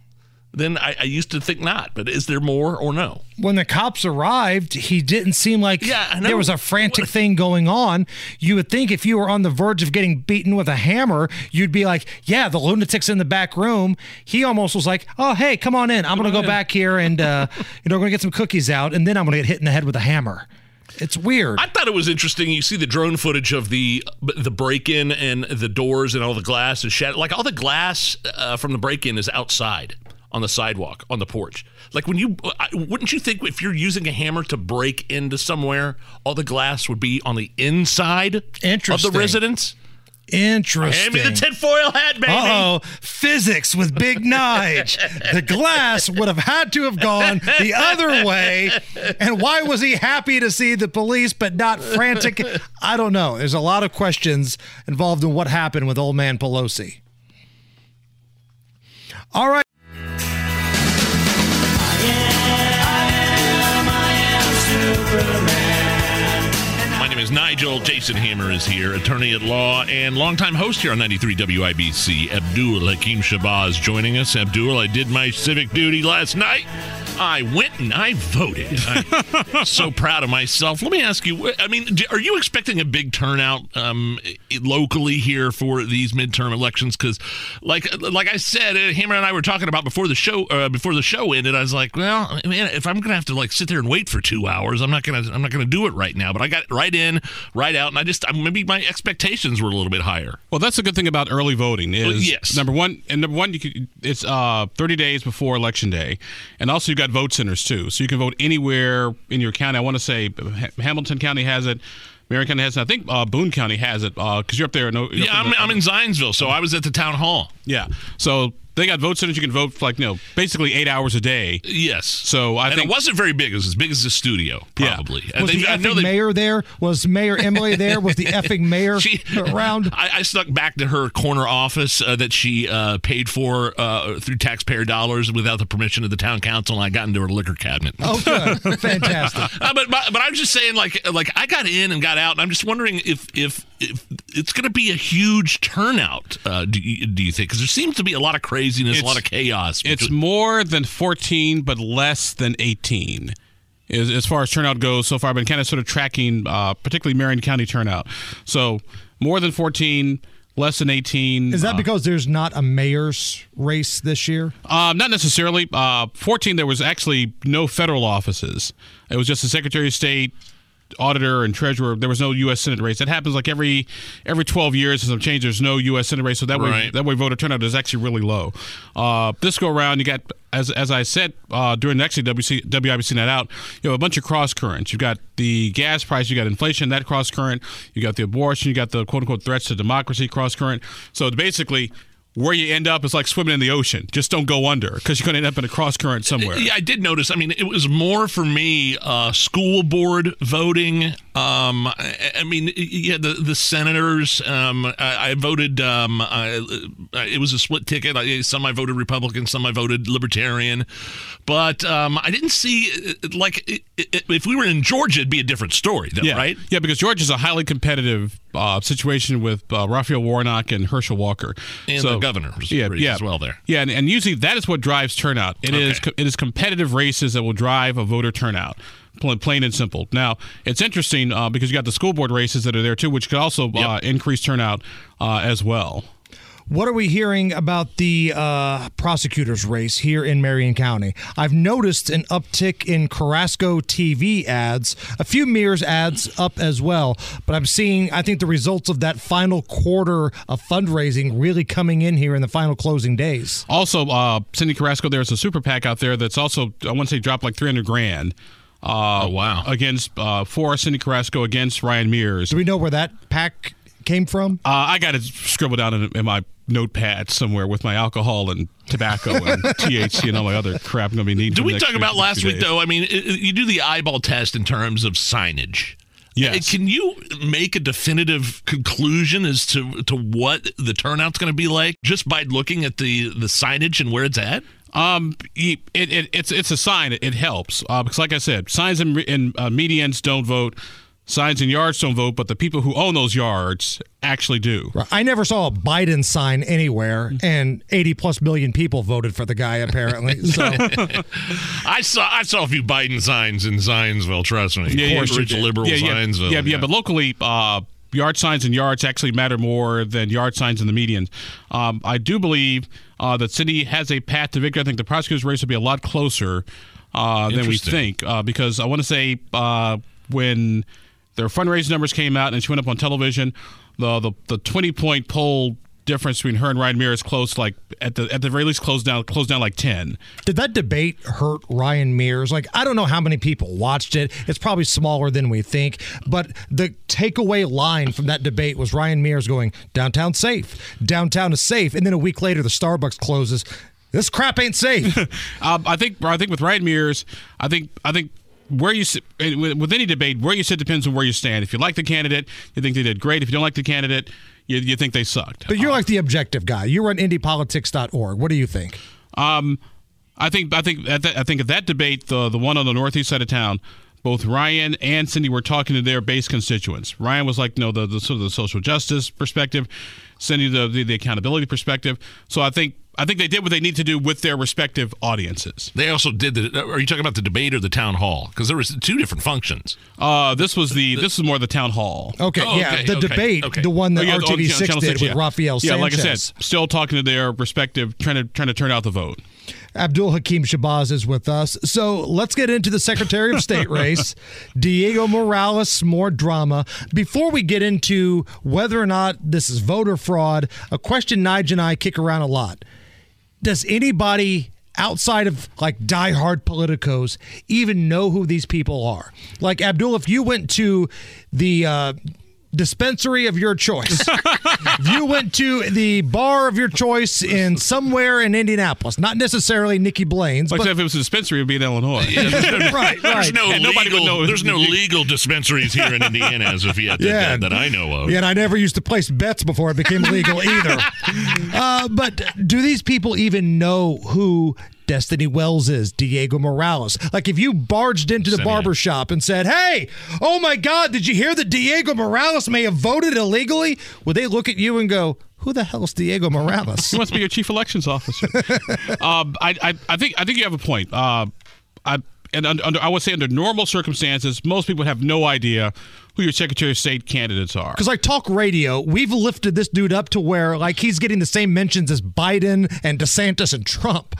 than I, I used to think not? But is there more or no? When the cops arrived, he didn't seem like Yeah, there was a frantic thing going on. You would think if you were on the verge of getting beaten with a hammer, you'd be like, "Yeah, the lunatic's in the back room." He almost was like, "Oh, hey, come on in. I'm going to go in." back here and uh, you know, we're going to get some cookies out, and then I'm going to get hit in the head with a hammer." It's weird. I thought it was interesting. You see the drone footage of the the break in and the doors and all the glass is shattered. Like all the glass uh, from the break in is outside on the sidewalk on the porch. Like when you wouldn't you think if you're using a hammer to break into somewhere, all the glass would be on the inside of the residence? Interesting. Hand me the tinfoil hat, baby. Uh oh, physics with Big Nige. The glass would have had to have gone the other way. And why was he happy to see the police but not frantic? I don't know. There's a lot of questions involved in what happened with old man Pelosi. All right. My name is Nigel. Jason Hammer is here, attorney at law and longtime host here on 93 WIBC. Abdul Hakim Shabazz joining us. Abdul, I did my civic duty last night. I went and I voted. I'm so proud of myself. Let me ask you, I mean, are you expecting a big turnout um, locally here for these midterm elections? Because, like, like I said, uh, Hammer and I were talking about before the show, uh, before the show ended. I was like, well, man, if I'm gonna have to like sit there and wait for two hours, I'm not gonna, I'm not gonna do it right now. But I got right in, right out, and I just, I, maybe my expectations were a little bit higher. Well, that's a good thing about early voting is Well, yes. number one, and number one, you could, it's uh, 30 days before election day, and also you got vote centers too, so you can vote anywhere in your county. I want to say Hamilton County has it, Marion County has it. I think uh, Boone County has it because you're up there. No, Yeah, I'm, I'm in Zionsville, so I was at the town hall. Yeah, so they got vote centers. You can vote for like you know basically eight hours a day. Yes. So I and think it wasn't very big. It was as big as the studio, probably. And Was they- the I know effing they- mayor there? Was Mayor Emily there? Was the effing mayor around? I, I snuck back to her corner office uh, that she uh, paid for uh, through taxpayer dollars without the permission of the town council, and I got into her liquor cabinet. Oh, good. Fantastic. Uh, but, but but I'm just saying, like like I got in and got out, and I'm just wondering if if if it's going to be a huge turnout. Uh, do you, do you think? Because there seems to be a lot of craziness, a lot of chaos. It's more than 14, but less than 18. As, as far as turnout goes so far, I've been kind of sort of tracking, uh, particularly Marion County turnout. So more than 14, less than 18. Is that uh, because there's not a mayor's race this year? Um, not necessarily. Uh, 14, there was actually no federal offices. It was just the Secretary of State, auditor, and treasurer. There was no U.S. Senate race. That happens like every every 12 years. There's some change. There's no U.S. Senate race, so that way that way voter turnout is actually really low. Uh, this go around, you got as as I said uh, during actually WC, WIBC Night Out, you have a bunch of cross currents. You've got the gas price, you got inflation, that cross current. You got the abortion, you got the quote unquote threats to democracy cross current. So basically where you end up is like swimming in the ocean. Just don't go under because you're going to end up in a cross current somewhere. Yeah, I did notice. I mean, it was more for me uh, school board voting. Um, I, I mean, yeah, the the senators. Um, I, I voted. Um, I, it was a split ticket. Some I voted Republican, some I voted Libertarian. But um, I didn't see like if we were in Georgia, it'd be a different story, though, yeah. right? Yeah, because Georgia's a highly competitive uh, situation with uh, Raphael Warnock and Herschel Walker, and so, the governor, yeah, yeah, as well there. Yeah, and, and usually that is what drives turnout. It Okay. is it is competitive races that will drive a voter turnout. Pl- Plain and simple. Now it's interesting uh, because you got the school board races that are there too, which could also uh, increase turnout uh, as well. What are we hearing about the uh, prosecutor's race here in Marion County? I've noticed an uptick in Carrasco TV ads, a few Mears ads up as well, but I'm seeing, I think, the results of that final quarter of fundraising really coming in here in the final closing days. Also, uh, Cyndi Carrasco, there's a super PAC out there that's also I want to say dropped like 300 grand. Uh, oh wow! Against uh, for Cyndi Carrasco against Ryan Mears. Do we know where that pack came from? Uh, I got it scribbled down in, in my notepad somewhere with my alcohol and tobacco and THC and all my other crap I'm going to be needing. Did we talk about last week days. though? I mean, it- you do the eyeball test in terms of signage. Yes. Can you make a definitive conclusion as to to what the turnout's going to be like just by looking at the the signage and where it's at? Um, it, it, it's it's a sign. It, it helps uh, because, like I said, signs and, and uh, medians don't vote. Signs and yards don't vote, but the people who own those yards actually do. I never saw a Biden sign anywhere, and 80 plus million people voted for the guy, apparently. So. I saw I saw a few Biden signs in Zionsville. Trust me, Yeah, of course, yeah, rich yeah, liberal yeah, yeah, Zionsville. Yeah, yeah, but locally, uh, yard signs and yards actually matter more than yard signs in the medians. Um, I do believe uh, that Cyndi has a path to victory. I think the prosecutor's race will be a lot closer uh, than we think uh, because I want to say uh, when their fundraising numbers came out and she went up on television, the the, the 20 point poll difference between her and Ryan Mears close like at the at the very least closed down closed down like 10. Did that debate hurt Ryan Mears? Like, I don't know how many people watched it. It's probably smaller than we think. But the takeaway line from that debate was Ryan Mears going, downtown safe. Downtown is safe. And then a week later, the Starbucks closes. This crap ain't safe. um, I think I think with Ryan Mears, I think I think where you sit with with any debate, where you sit depends on where you stand. If you like the candidate, you think they did great. If you don't like the candidate, you, you think they sucked. but you're like the objective guy. You run indypolitics.org. What do you think? Um, I think I think at that, I think at that debate, the the one on the northeast side of town, both Ryan and Cyndi were talking to their base constituents. Ryan was like, no, the, the sort of the social justice perspective, Cyndi the, the the accountability perspective. So I think I think they did what they need to do with their respective audiences. They also did the. Are you talking about the debate or the town hall? Because there was two different functions. Uh, this was the this was more the town hall. Okay, Oh, yeah, okay, the okay, debate, okay. the one that Oh, yeah, the- RTV6 Channel did 6, with yeah. Rafael Yeah, Sanchez. like I said, still talking to their respective, trying to trying to turn out the vote. Abdul Hakim Shabazz is with us. So let's get into the Secretary of State race. Diego Morales, more drama. Before we get into whether or not this is voter fraud, a question Nige and I kick around a lot. Does anybody outside of like diehard politicos even know who these people are? Like Abdul, if you went to the uh, dispensary of your choice, if you went to the bar of your choice in somewhere in Indianapolis, not necessarily Nicky Blaine's, Like but if it was a dispensary, it would be in Illinois. right, There's right. no And nobody would legal. know. There's no legal dispensaries here in Indiana as of yet that, Yeah. that, that I know of. Yeah, and I never used to place bets before it became legal either. Uh, but do these people even know who Destiny Wells is, Diego Morales? Like, if you barged into the barber shop and said, Hey, oh my God, did you hear that Diego Morales may have voted illegally? Would they look at you and go, Who the hell's Diego Morales? He must be your chief elections officer. um, I, I, I think I think you have a point. Uh, I, and under, under, I would say under normal circumstances, most people have no idea who your Secretary of State candidates are. Because like talk radio, we've lifted this dude up to where like he's getting the same mentions as Biden and DeSantis and Trump.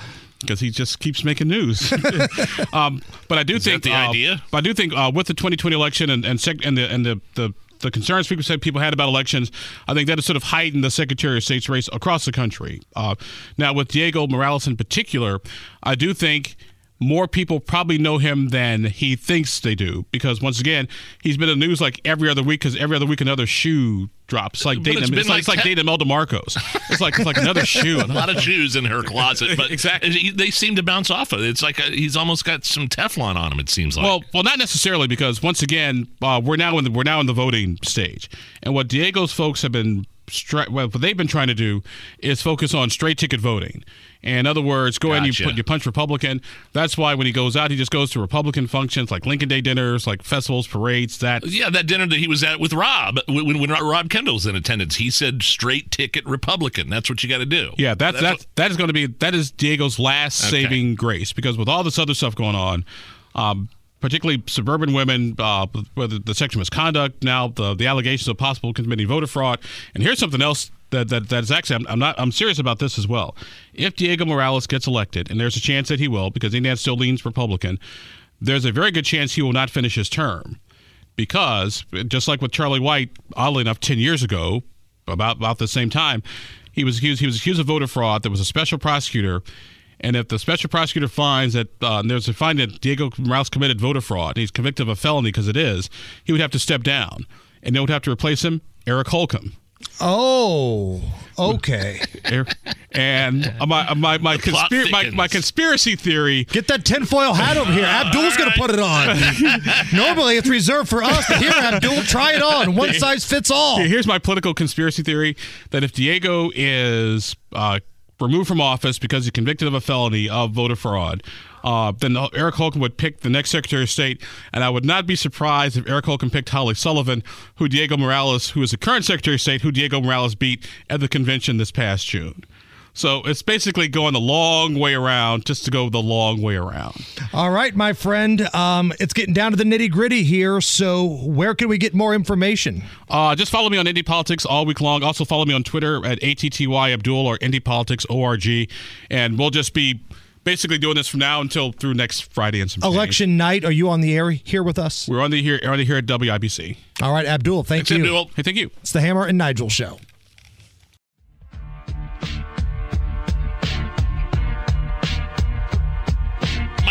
Because he just keeps making news. um, but I do think the uh, idea? But I do think uh, with the 2020 election and and, sec- and the and the, the the concerns people said people had about elections, I think that has sort of heightened the Secretary of State's race across the country. Uh, now with Diego Morales in particular, I do think more people probably know him than he thinks they do because once again he's been in the news like every other week because every other week another shoe drops like dating it's it's, like, like it's like dating Imelda Marcos it's like it's like another shoe a lot of shoes in her closet, but exactly they seem to bounce off of it. It's like a, he's almost got some Teflon on him. It seems like. Well, well, not necessarily because once again, uh, we're now in the, we're now in the voting stage, and what Diego's folks have been stri- well, what they've been trying to do is focus on straight ticket voting. In other words, go ahead and you, put, you punch Republican. That's why when he goes out, he just goes to Republican functions like Lincoln Day dinners, like festivals, parades. That yeah, that dinner that he was at with Rob when, when Rob Kendall was in attendance, he said straight ticket Republican. That's what you got to do. Yeah, that's That's that's that is going to be that is Diego's last Okay. saving grace because with all this other stuff going on, um, particularly suburban women, uh, whether the sexual misconduct, now the the allegations of possible committing voter fraud, and here's something else that that that is actually I'm, I'm not I'm serious about this as well. If Diego Morales gets elected, and there's a chance that he will because Indiana still leans Republican, there's a very good chance he will not finish his term because just like with Charlie White, oddly enough, ten years ago, about about the same time, he was accused he was accused of voter fraud. There was a special prosecutor, and if the special prosecutor finds that uh, there's a find that Diego Morales committed voter fraud, and he's convicted of a felony because it is, he would have to step down, and they would have to replace him, Eric Holcomb. Oh, okay. and my my my, plot conspir- my, my conspiracy theory. Get that tinfoil hat over here. Abdul's going to put it on. Normally, it's reserved for us, but here, Abdul, try it on. One size fits all. Here's my political conspiracy theory that if Diego is uh, removed from office because he's convicted of a felony of voter fraud, uh, then Eric Holcomb would pick the next Secretary of State, and I would not be surprised if Eric Holcomb picked Holly Sullivan, who Diego Morales, who is the current Secretary of State, who Diego Morales beat at the convention this past June. So it's basically going the long way around just to go the long way around. All right, my friend. Um, it's getting down to the nitty gritty here. So, where can we get more information? Uh, just follow me on Indy Politics all week long. Also follow me on Twitter at ATTY Abdul or Indy Politics ORG. And we'll just be basically doing this from now until through next Friday and some. Election night. Are you on the air here with us? We're on the here on the here at WIBC. All right, Abdul. Thank Thanks, you. Abdul. Hey, thank you. It's the Hammer and Nigel show.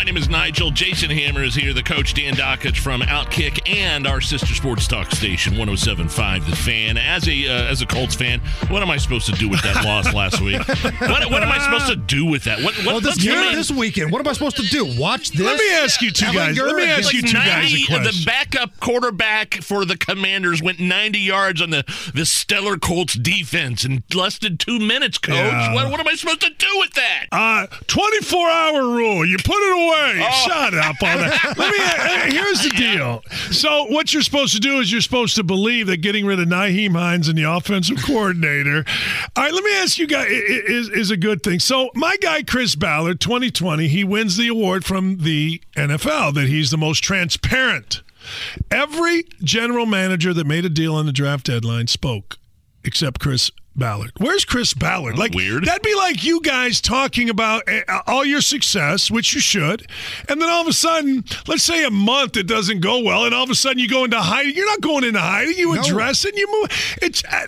Name is Nigel. Jason Hammer is here, the coach Dan Dakich from Outkick and our sister sports talk station 1075 The Fan. As a uh, as a Colts fan, what am I supposed to do with that loss last week? What, what am I supposed to do with that? What, what well, this what's game this weekend. What am I supposed to do? Watch this? Let me ask you two guys- let me ask you two guys a question. The backup quarterback for the Commanders went 90 yards on the, the stellar Colts defense in less than two minutes, coach. Yeah. What, what am I supposed to do with that? Uh, 24 hour rule. You put it away. Oh. Shut up on that. Let me. uh, here's the deal. So what you're supposed to do is you're supposed to believe that getting rid of Nyheim Hines and the offensive coordinator. All right. Let me ask you guys. Is is a good thing. So my guy Chris Ballard, 2020, he wins the award from the NFL that he's the most transparent. Every general manager that made a deal on the draft deadline spoke, except Chris Ballard. Where's Chris Ballard? Like weird. That'd be like you guys talking about uh, all your success, which you should, and then all of a sudden, let's say a month it doesn't go well, and all of a sudden you go into hiding. You're not going into hiding. You address it. You move. It's. Uh,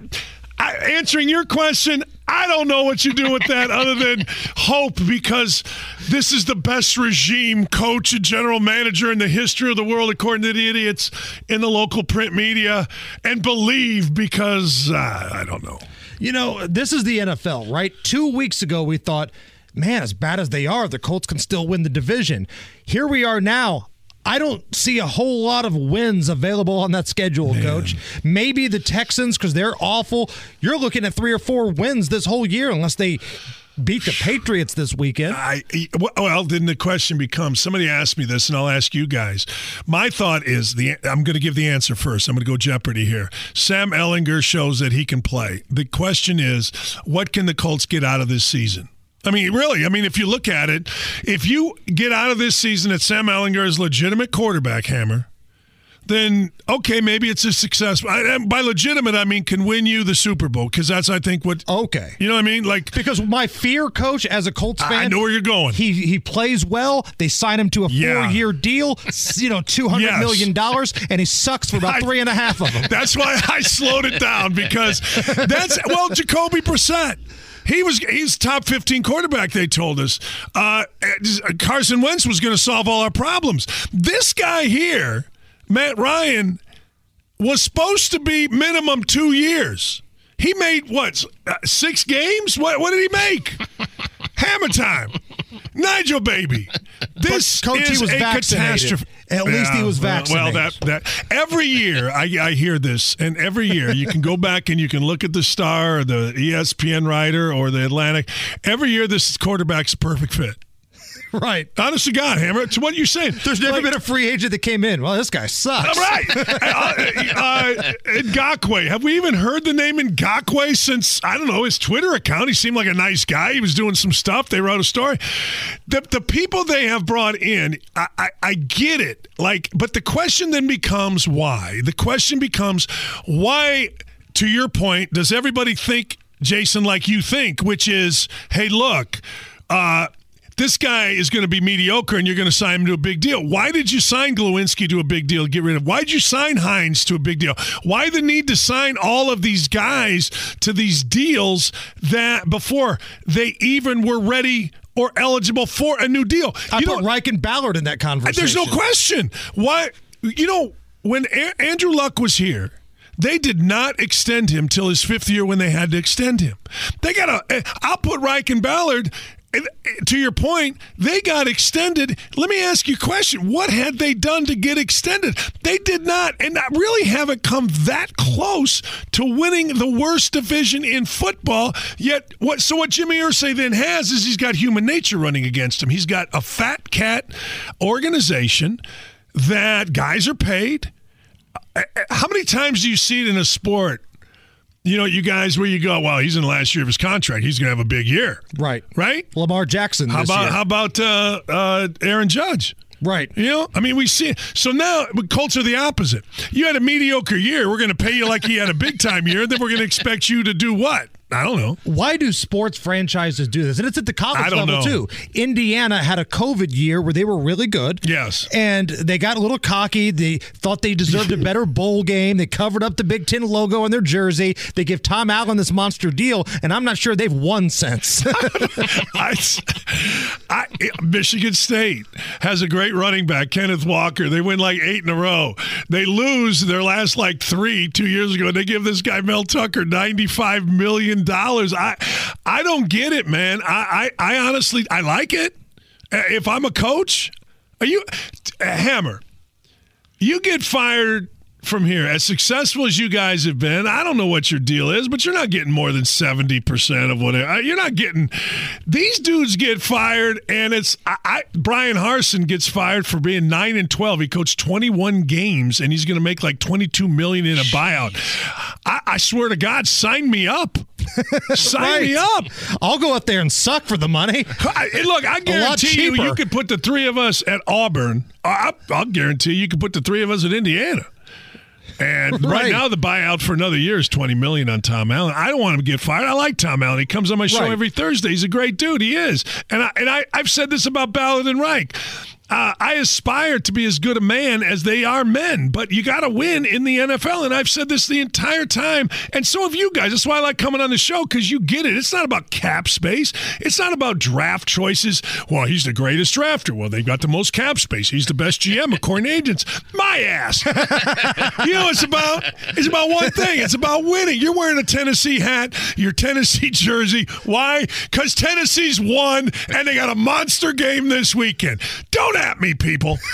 I, answering your question, I don't know what you do with that other than hope because this is the best regime, coach, and general manager in the history of the world, according to the idiots in the local print media, and believe because uh, I don't know. You know, this is the NFL, right? Two weeks ago, we thought, man, as bad as they are, the Colts can still win the division. Here we are now. I don't see a whole lot of wins available on that schedule, coach. Maybe the Texans, because they're awful. You're looking at three or four wins this whole year, unless they beat the Patriots this weekend. I well, then the question becomes: Somebody asked me this, and I'll ask you guys. My thought is the I'm going to give the answer first. I'm going to go Jeopardy here. Sam Ehlinger shows that he can play. The question is, what can the Colts get out of this season? I mean, really. I mean, if you look at it, if you get out of this season that Sam Ehlinger is legitimate quarterback, Hammer, then okay, maybe it's a success. I, and by legitimate, I mean can win you the Super Bowl because that's I think what. Okay, you know what I mean? Like because my fear, coach, as a Colts fan, I know where you're going. He he plays well. They sign him to a Yeah. four year deal. You know, two hundred Yes. million dollars, and he sucks for about three and a half of them. That's why I slowed it down because that's well, Jacoby Brissett. He was he's top 15 quarterback. They told us uh, Carson Wentz was going to solve all our problems. This guy here, Matt Ryan, was supposed to be minimum two years. He made what uh, six games? What what did he make? Hammer time, Nigel baby. This Coach, he is was a vaccinated. catastrophe. At least he was well- Well, that that every year I, I hear this, and every year you can go back and you can look at the Star or the ESPN writer or the Atlantic. Every year, this quarterback's a perfect fit. Right. Honest to God, Hammer, it's what you're saying. There's never Like- been a free agent that came in. Well, this guy sucks. All right. uh, uh, Ngakoue. Have we even heard the name Ngakoue since, I don't know, his Twitter account? He seemed like a nice guy. He was doing some stuff. They wrote a story. The, the people they have brought in, I, I, I get it. Like, but the question then becomes why? The question becomes why, to your point, does everybody think, Jason, like you think, which is, hey, look, uh, this guy is going to be mediocre and you're going to sign him to a big deal. Why did you sign Glowinski to a big deal to get rid of? Why did you sign Hines to a big deal? Why the need to sign all of these guys to these deals that before they even were ready or eligible for a new deal? I You put know- Reich and Ballard in that conversation. there's no question. Why? You know, when A- Andrew Luck was here, they did not extend him till his fifth year when they had to extend him. They got a. Eh, I'll put Reich and Ballard. Uh, To your point, they got extended. Let me ask you a question. What had they done to get extended? They did not, and really haven't come that close to winning the worst division in football. Yet, what? So what Jimmy Irsay then has is he's got human nature running against him. He's got a fat cat organization that guys are paid. Uh, uh, How many times do you see it in a sport? You know, you guys where you go, well, he's in the last year of his contract. He's going to have a big year. Right. Right? Lamar Jackson. How this about year. how about uh, uh, Aaron Judge? Right. You know, I mean, we see. So now Colts are the opposite. You had a mediocre year. We're going to pay you like you had a big time year. Then we're going to expect you to do what? I don't know. Why do sports franchises do this? And it's at the college level know. too. Indiana had a COVID year where they were really good. Yes. And they got a little cocky. They thought they deserved a better bowl game. They covered up the Big Ten logo on their jersey. They give Tom Allen this monster deal, and I'm not sure they've won since. I, I, Michigan State has a great running back, Kenneth Walker. They win like eight in a row. They lose their last like three two years ago. And they give this guy Mel Tucker ninety five million dollars. I I don't get it, man. I I, I honestly I like it. Uh, If I'm a coach, are you uh, Hammer? You get fired from here. As successful as you guys have been, I don't know what your deal is, but you're not getting more than 70% of whatever. uh, You're not getting these dudes get fired and it's I, I Bryan Harsin gets fired for being 9 and 12. He coached 21 games and he's going to make like 22 million in a buyout. I, I swear to God, sign me up. sign me up. I'll go up there and suck for the money. I, look, I guarantee you, you could put the three of us at Auburn. I, I'll guarantee you could put the three of us at Indiana. And right. Right. now, the buyout for another year is twenty million on Tom Allen. I don't want him to get fired. I like Tom Allen. He comes on my show Right. every Thursday. He's a great dude. He is. And I and I, I've said this about Ballard and Reich. Uh, I aspire to be as good a man as they are men, but you got to win in the NFL. And I've said this the entire time. And so have you guys. That's why I like coming on the show because you get it. It's not about cap space. It's not about draft choices. Well, he's the greatest drafter. Well, they got the most cap space. He's the best GM according to agents. My ass. you know, it's about it's about one thing. It's about winning. You're wearing a Tennessee hat, your Tennessee jersey. Why? Because Tennessee's won and they got a monster game this weekend. Don't at me, people.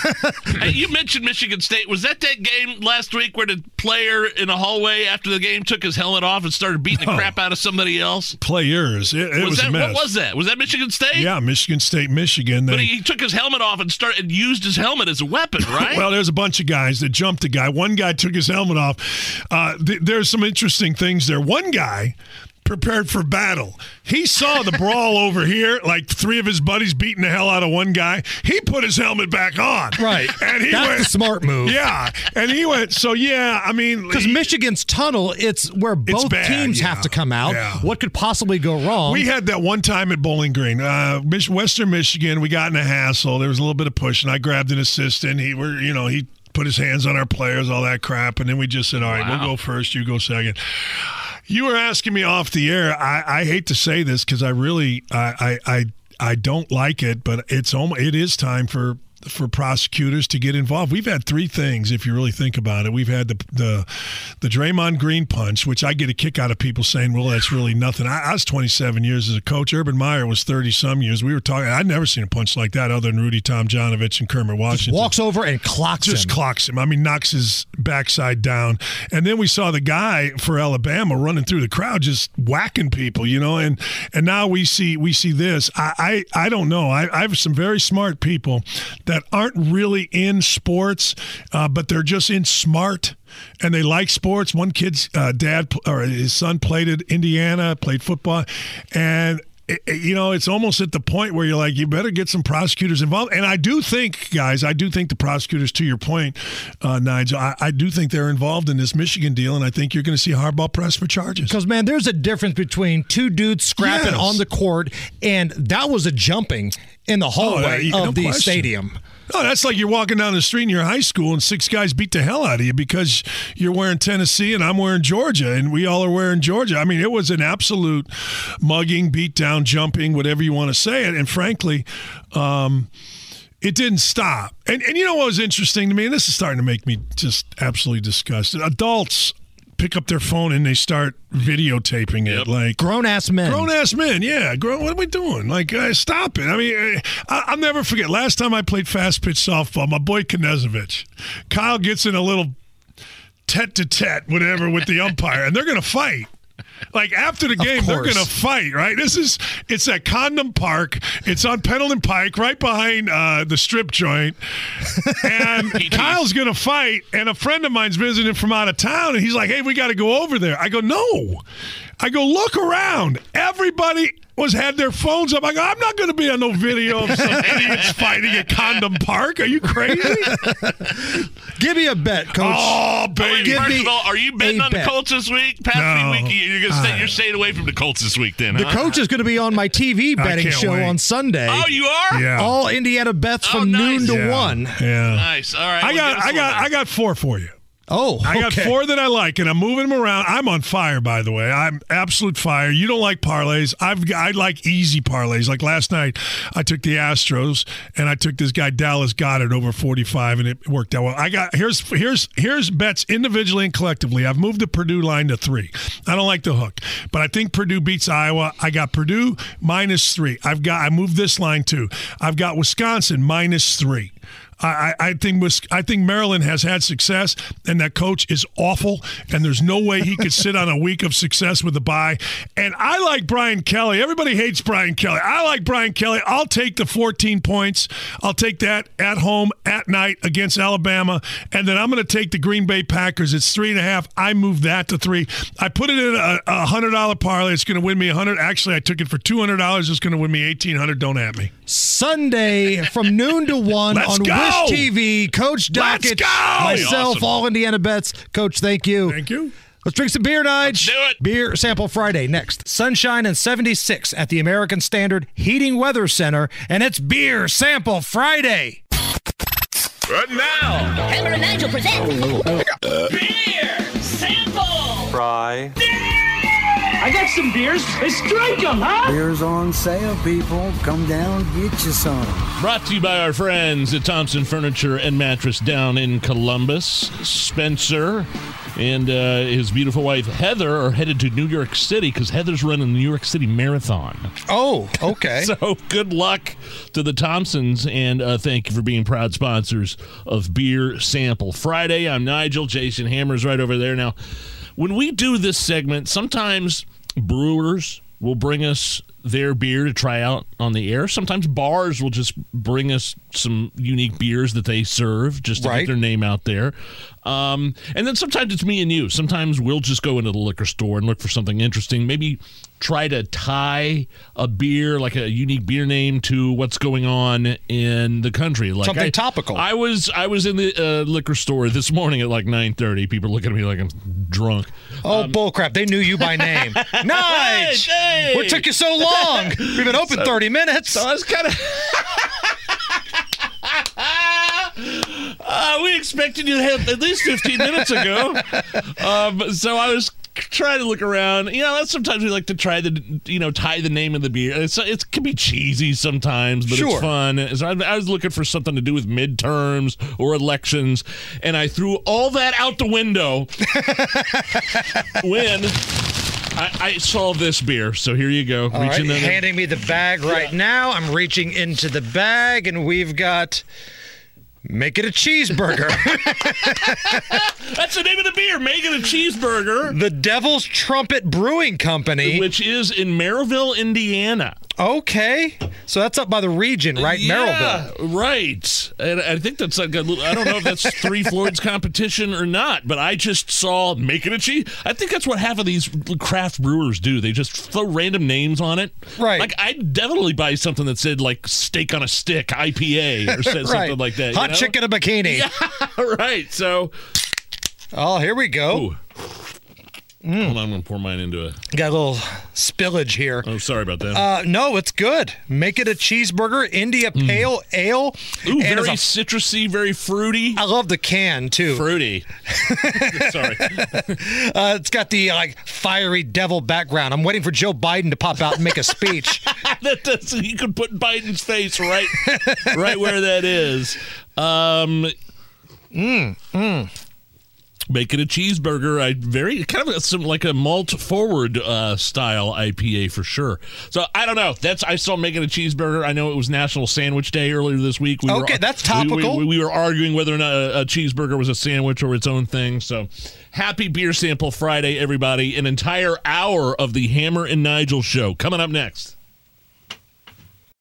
Hey, you mentioned Michigan State. Was that that game last week where the player in a hallway after the game took his helmet off and started beating the Oh. crap out of somebody else? Players. It, it was, that a mess. what was that? Was that Michigan State? Yeah, Michigan State, Michigan. But he, he took his helmet off and started and used his helmet as a weapon, right? Well, there's a bunch of guys that jumped a guy. One guy took his helmet off. Uh, th- there's some interesting things there. One guy prepared for battle. He saw the brawl over here, like three of his buddies beating the hell out of one guy. He put his helmet back on. Right. And he That's went the smart move. Yeah. And he went, so yeah, I mean Because Michigan's tunnel, it's where both bad, teams yeah. have to come out. Yeah. What could possibly go wrong? We had that one time at Bowling Green, uh, Western Michigan. We got in a hassle. There was a little bit of push, and I grabbed an assistant. He, were, you know, he put his hands on our players, all that crap, and then we just said, "All right, we'll go first. You go second. You were asking me off the air. I, I hate to say this because I really, I, I, I, don't like it, but it's almost, it is time for for prosecutors to get involved. We've had three things, if you really think about it. We've had the the the Draymond Green punch, which I get a kick out of people saying, "Well, that's really nothing." I, I was 27 years as a coach. Urban Meyer was 30 some years. We were talking. I'd never seen a punch like that other than Rudy Tomjanovich and Kermit Washington. walks over and clocks Just him. clocks him. I mean, knocks his backside down. And then we saw the guy for Alabama running through the crowd, just whacking people, you know. And and now we see we see this. I I, I don't know. I, I have some very smart people that aren't really in sports, uh, but they're just in smart. And they like sports. One kid's uh, dad or his son played at Indiana, played football, and it- it- you know, it's almost at the point where you're like, you better get some prosecutors involved. And I do think, guys, I do think the prosecutors, to your point, uh, Nigel, I, I do think they're involved in this Michigan deal, and I think you're going to see Harbaugh press for charges. Because man, there's a difference between two dudes scrapping Yes. on the court, and that was a jumping in the hallway Oh, no of the question. stadium. No, that's like you're walking down the street in your high school and six guys beat the hell out of you because you're wearing Tennessee and I'm wearing Georgia and we all are wearing Georgia. I mean, it was an absolute mugging, beat down, jumping, whatever you want to say it. And frankly, um, it didn't stop. And and you know what was interesting to me, and this is starting to make me just absolutely disgusted. Adults pick up their phone and they start videotaping it like grown ass men. Grown ass men, yeah. Grown. What are we doing? Like, uh, stop it. I mean, uh, I, I'll never forget. Last time I played fast pitch softball, my boy Knezovich, Kyle gets in a little tete to tete, whatever, with the umpire, and they're going to fight. Like after the game, they're going to fight, right? This is it's at Condom Park. It's on Pendleton Pike, right behind uh, the strip joint. And Kyle's going to fight, and a friend of mine's visiting from out of town, and he's like, "Hey, we got to go over there." I go, "No." I go, "Look around. Everybody." Was had their phones up. I go, I'm not going to be on no video of some idiots fighting at Condom Park. Are you crazy? Give me a bet, coach. Oh, baby. Give First me of all, are you betting a on the. Colts this week? Past No. week, you're gonna stay, you're staying away from the Colts this week. Then The huh? coach is going to be on my TV betting show wait. on Sunday. Oh, you are? Yeah. All Indiana bets oh, from Oh, noon to Yeah. one. Yeah. Nice. All right. I well, got I got. I got four for you. Oh, I got four that I like, and I'm moving them around. I'm on fire, by the way. I'm absolute fire. You don't like parlays. I've I like easy parlays. Like last night, I took the Astros and I took this guy Dallas Goedert over 45, and it worked out well. I got here's here's here's bets individually and collectively. I've moved the Purdue line to three. I don't like the hook, but I think Purdue beats Iowa. I got Purdue minus three. I've got I moved this line too. I've got Wisconsin minus three. I, I think I think Maryland has had success, and that coach is awful, and there's no way he could sit on a week of success with a bye. And I like Brian Kelly. Everybody hates Brian Kelly. I like Brian Kelly. I'll take the 14 points. I'll take that at home at night against Alabama, and then I'm going to take the Green Bay Packers. It's three and a half. I move that to three. I put it in a, a hundred dollar parlay. It's going to win me a hundred. Actually, I took it for two hundred dollars. It's going to win me eighteen hundred. Don't at me. Sunday from noon to one on go! Wish TV. Coach Let's Dockett, myself, Awesome. all Indiana bets. Coach, thank you. Thank you. Let's drink some beer, Nige. do it. Beer sample Friday next. Sunshine and 76 at the American Standard Heating Weather Center, and it's beer sample Friday. Right now. Hammer and Nigel present Beer sample. Fry. I got some beers. Let's drink them, huh? Beer's on sale, people. Come down, get you some. Brought to you by our friends at Thompson Furniture and Mattress down in Columbus. Spencer and uh, his beautiful wife Heather are headed to New York City because Heather's running the New York City Marathon. Oh, okay. So good luck to the Thompsons, and uh, thank you for being proud sponsors of Beer Sample Friday. I'm Nigel. Jason Hammer's right over there. Now, when we do this segment, sometimes brewers will bring us their beer to try out on the air. Sometimes bars will just bring us some unique beers that they serve just to Right. get their name out there. Um, and then sometimes it's me and you. Sometimes we'll just go into the liquor store and look for something interesting. Maybe try to tie a beer, like a unique beer name, to what's going on in the country. Like Something I- topical. I was I was in the uh, liquor store this morning at like nine thirty. People looking at me like I'm drunk. Oh, bullcrap. They knew you by name. Nige! Hey! What took you so long? We've been open So- 30 minutes. So I was kind of. Uh, we expected you to have at least 15 minutes ago. Um, so I was trying to look around. You know, sometimes we like to try to, you know, tie the name of the beer. It's, it can be cheesy sometimes, but Sure. it's fun. So I, I was looking for something to do with midterms or elections, and I threw all that out the window when. I, I saw this beer, so here you go. All right, Reaching in- handing me the bag right now. I'm reaching into the bag, and we've got make it a cheeseburger. That's the name of the beer. Make it a cheeseburger. the Devil's Trumpet Brewing Company, which is in Merrillville, Indiana. Okay, so that's up by the region, right? Yeah, right. And I think that's like a little, I don't know if that's Three Floyds competition or not, but I just saw making a cheese. I think that's what half of these craft brewers do. They just throw random names on it. Right. Like I'd definitely buy something that said like steak on a stick IPA or said Right. something like that. you Hot know? chicken a bikini. Yeah, right. So. Oh, here we go. Hold on, I'm gonna pour mine into a. Got a little spillage here. Oh, sorry about that. Uh, no, it's good. Make it a cheeseburger, India Pale Ale. Mm. Ooh, and very a- citrusy, very fruity. I love the can too. Fruity. Sorry. Uh, it's got the like fiery devil background. I'm waiting for Joe Biden to pop out and make a speech. that does, you could put Biden's face right, right where that is. Um, mm, mm. Make it a cheeseburger. I very kind of some like a malt forward uh, style IPA for sure. So I don't know. That's I saw making a cheeseburger. I know it was National Sandwich Day earlier this week. We Okay, that's topical. We, we, we were arguing whether or not a, a cheeseburger was a sandwich or its own thing. So happy beer sample Friday, everybody! An entire hour of the Hammer and Nigel show coming up next.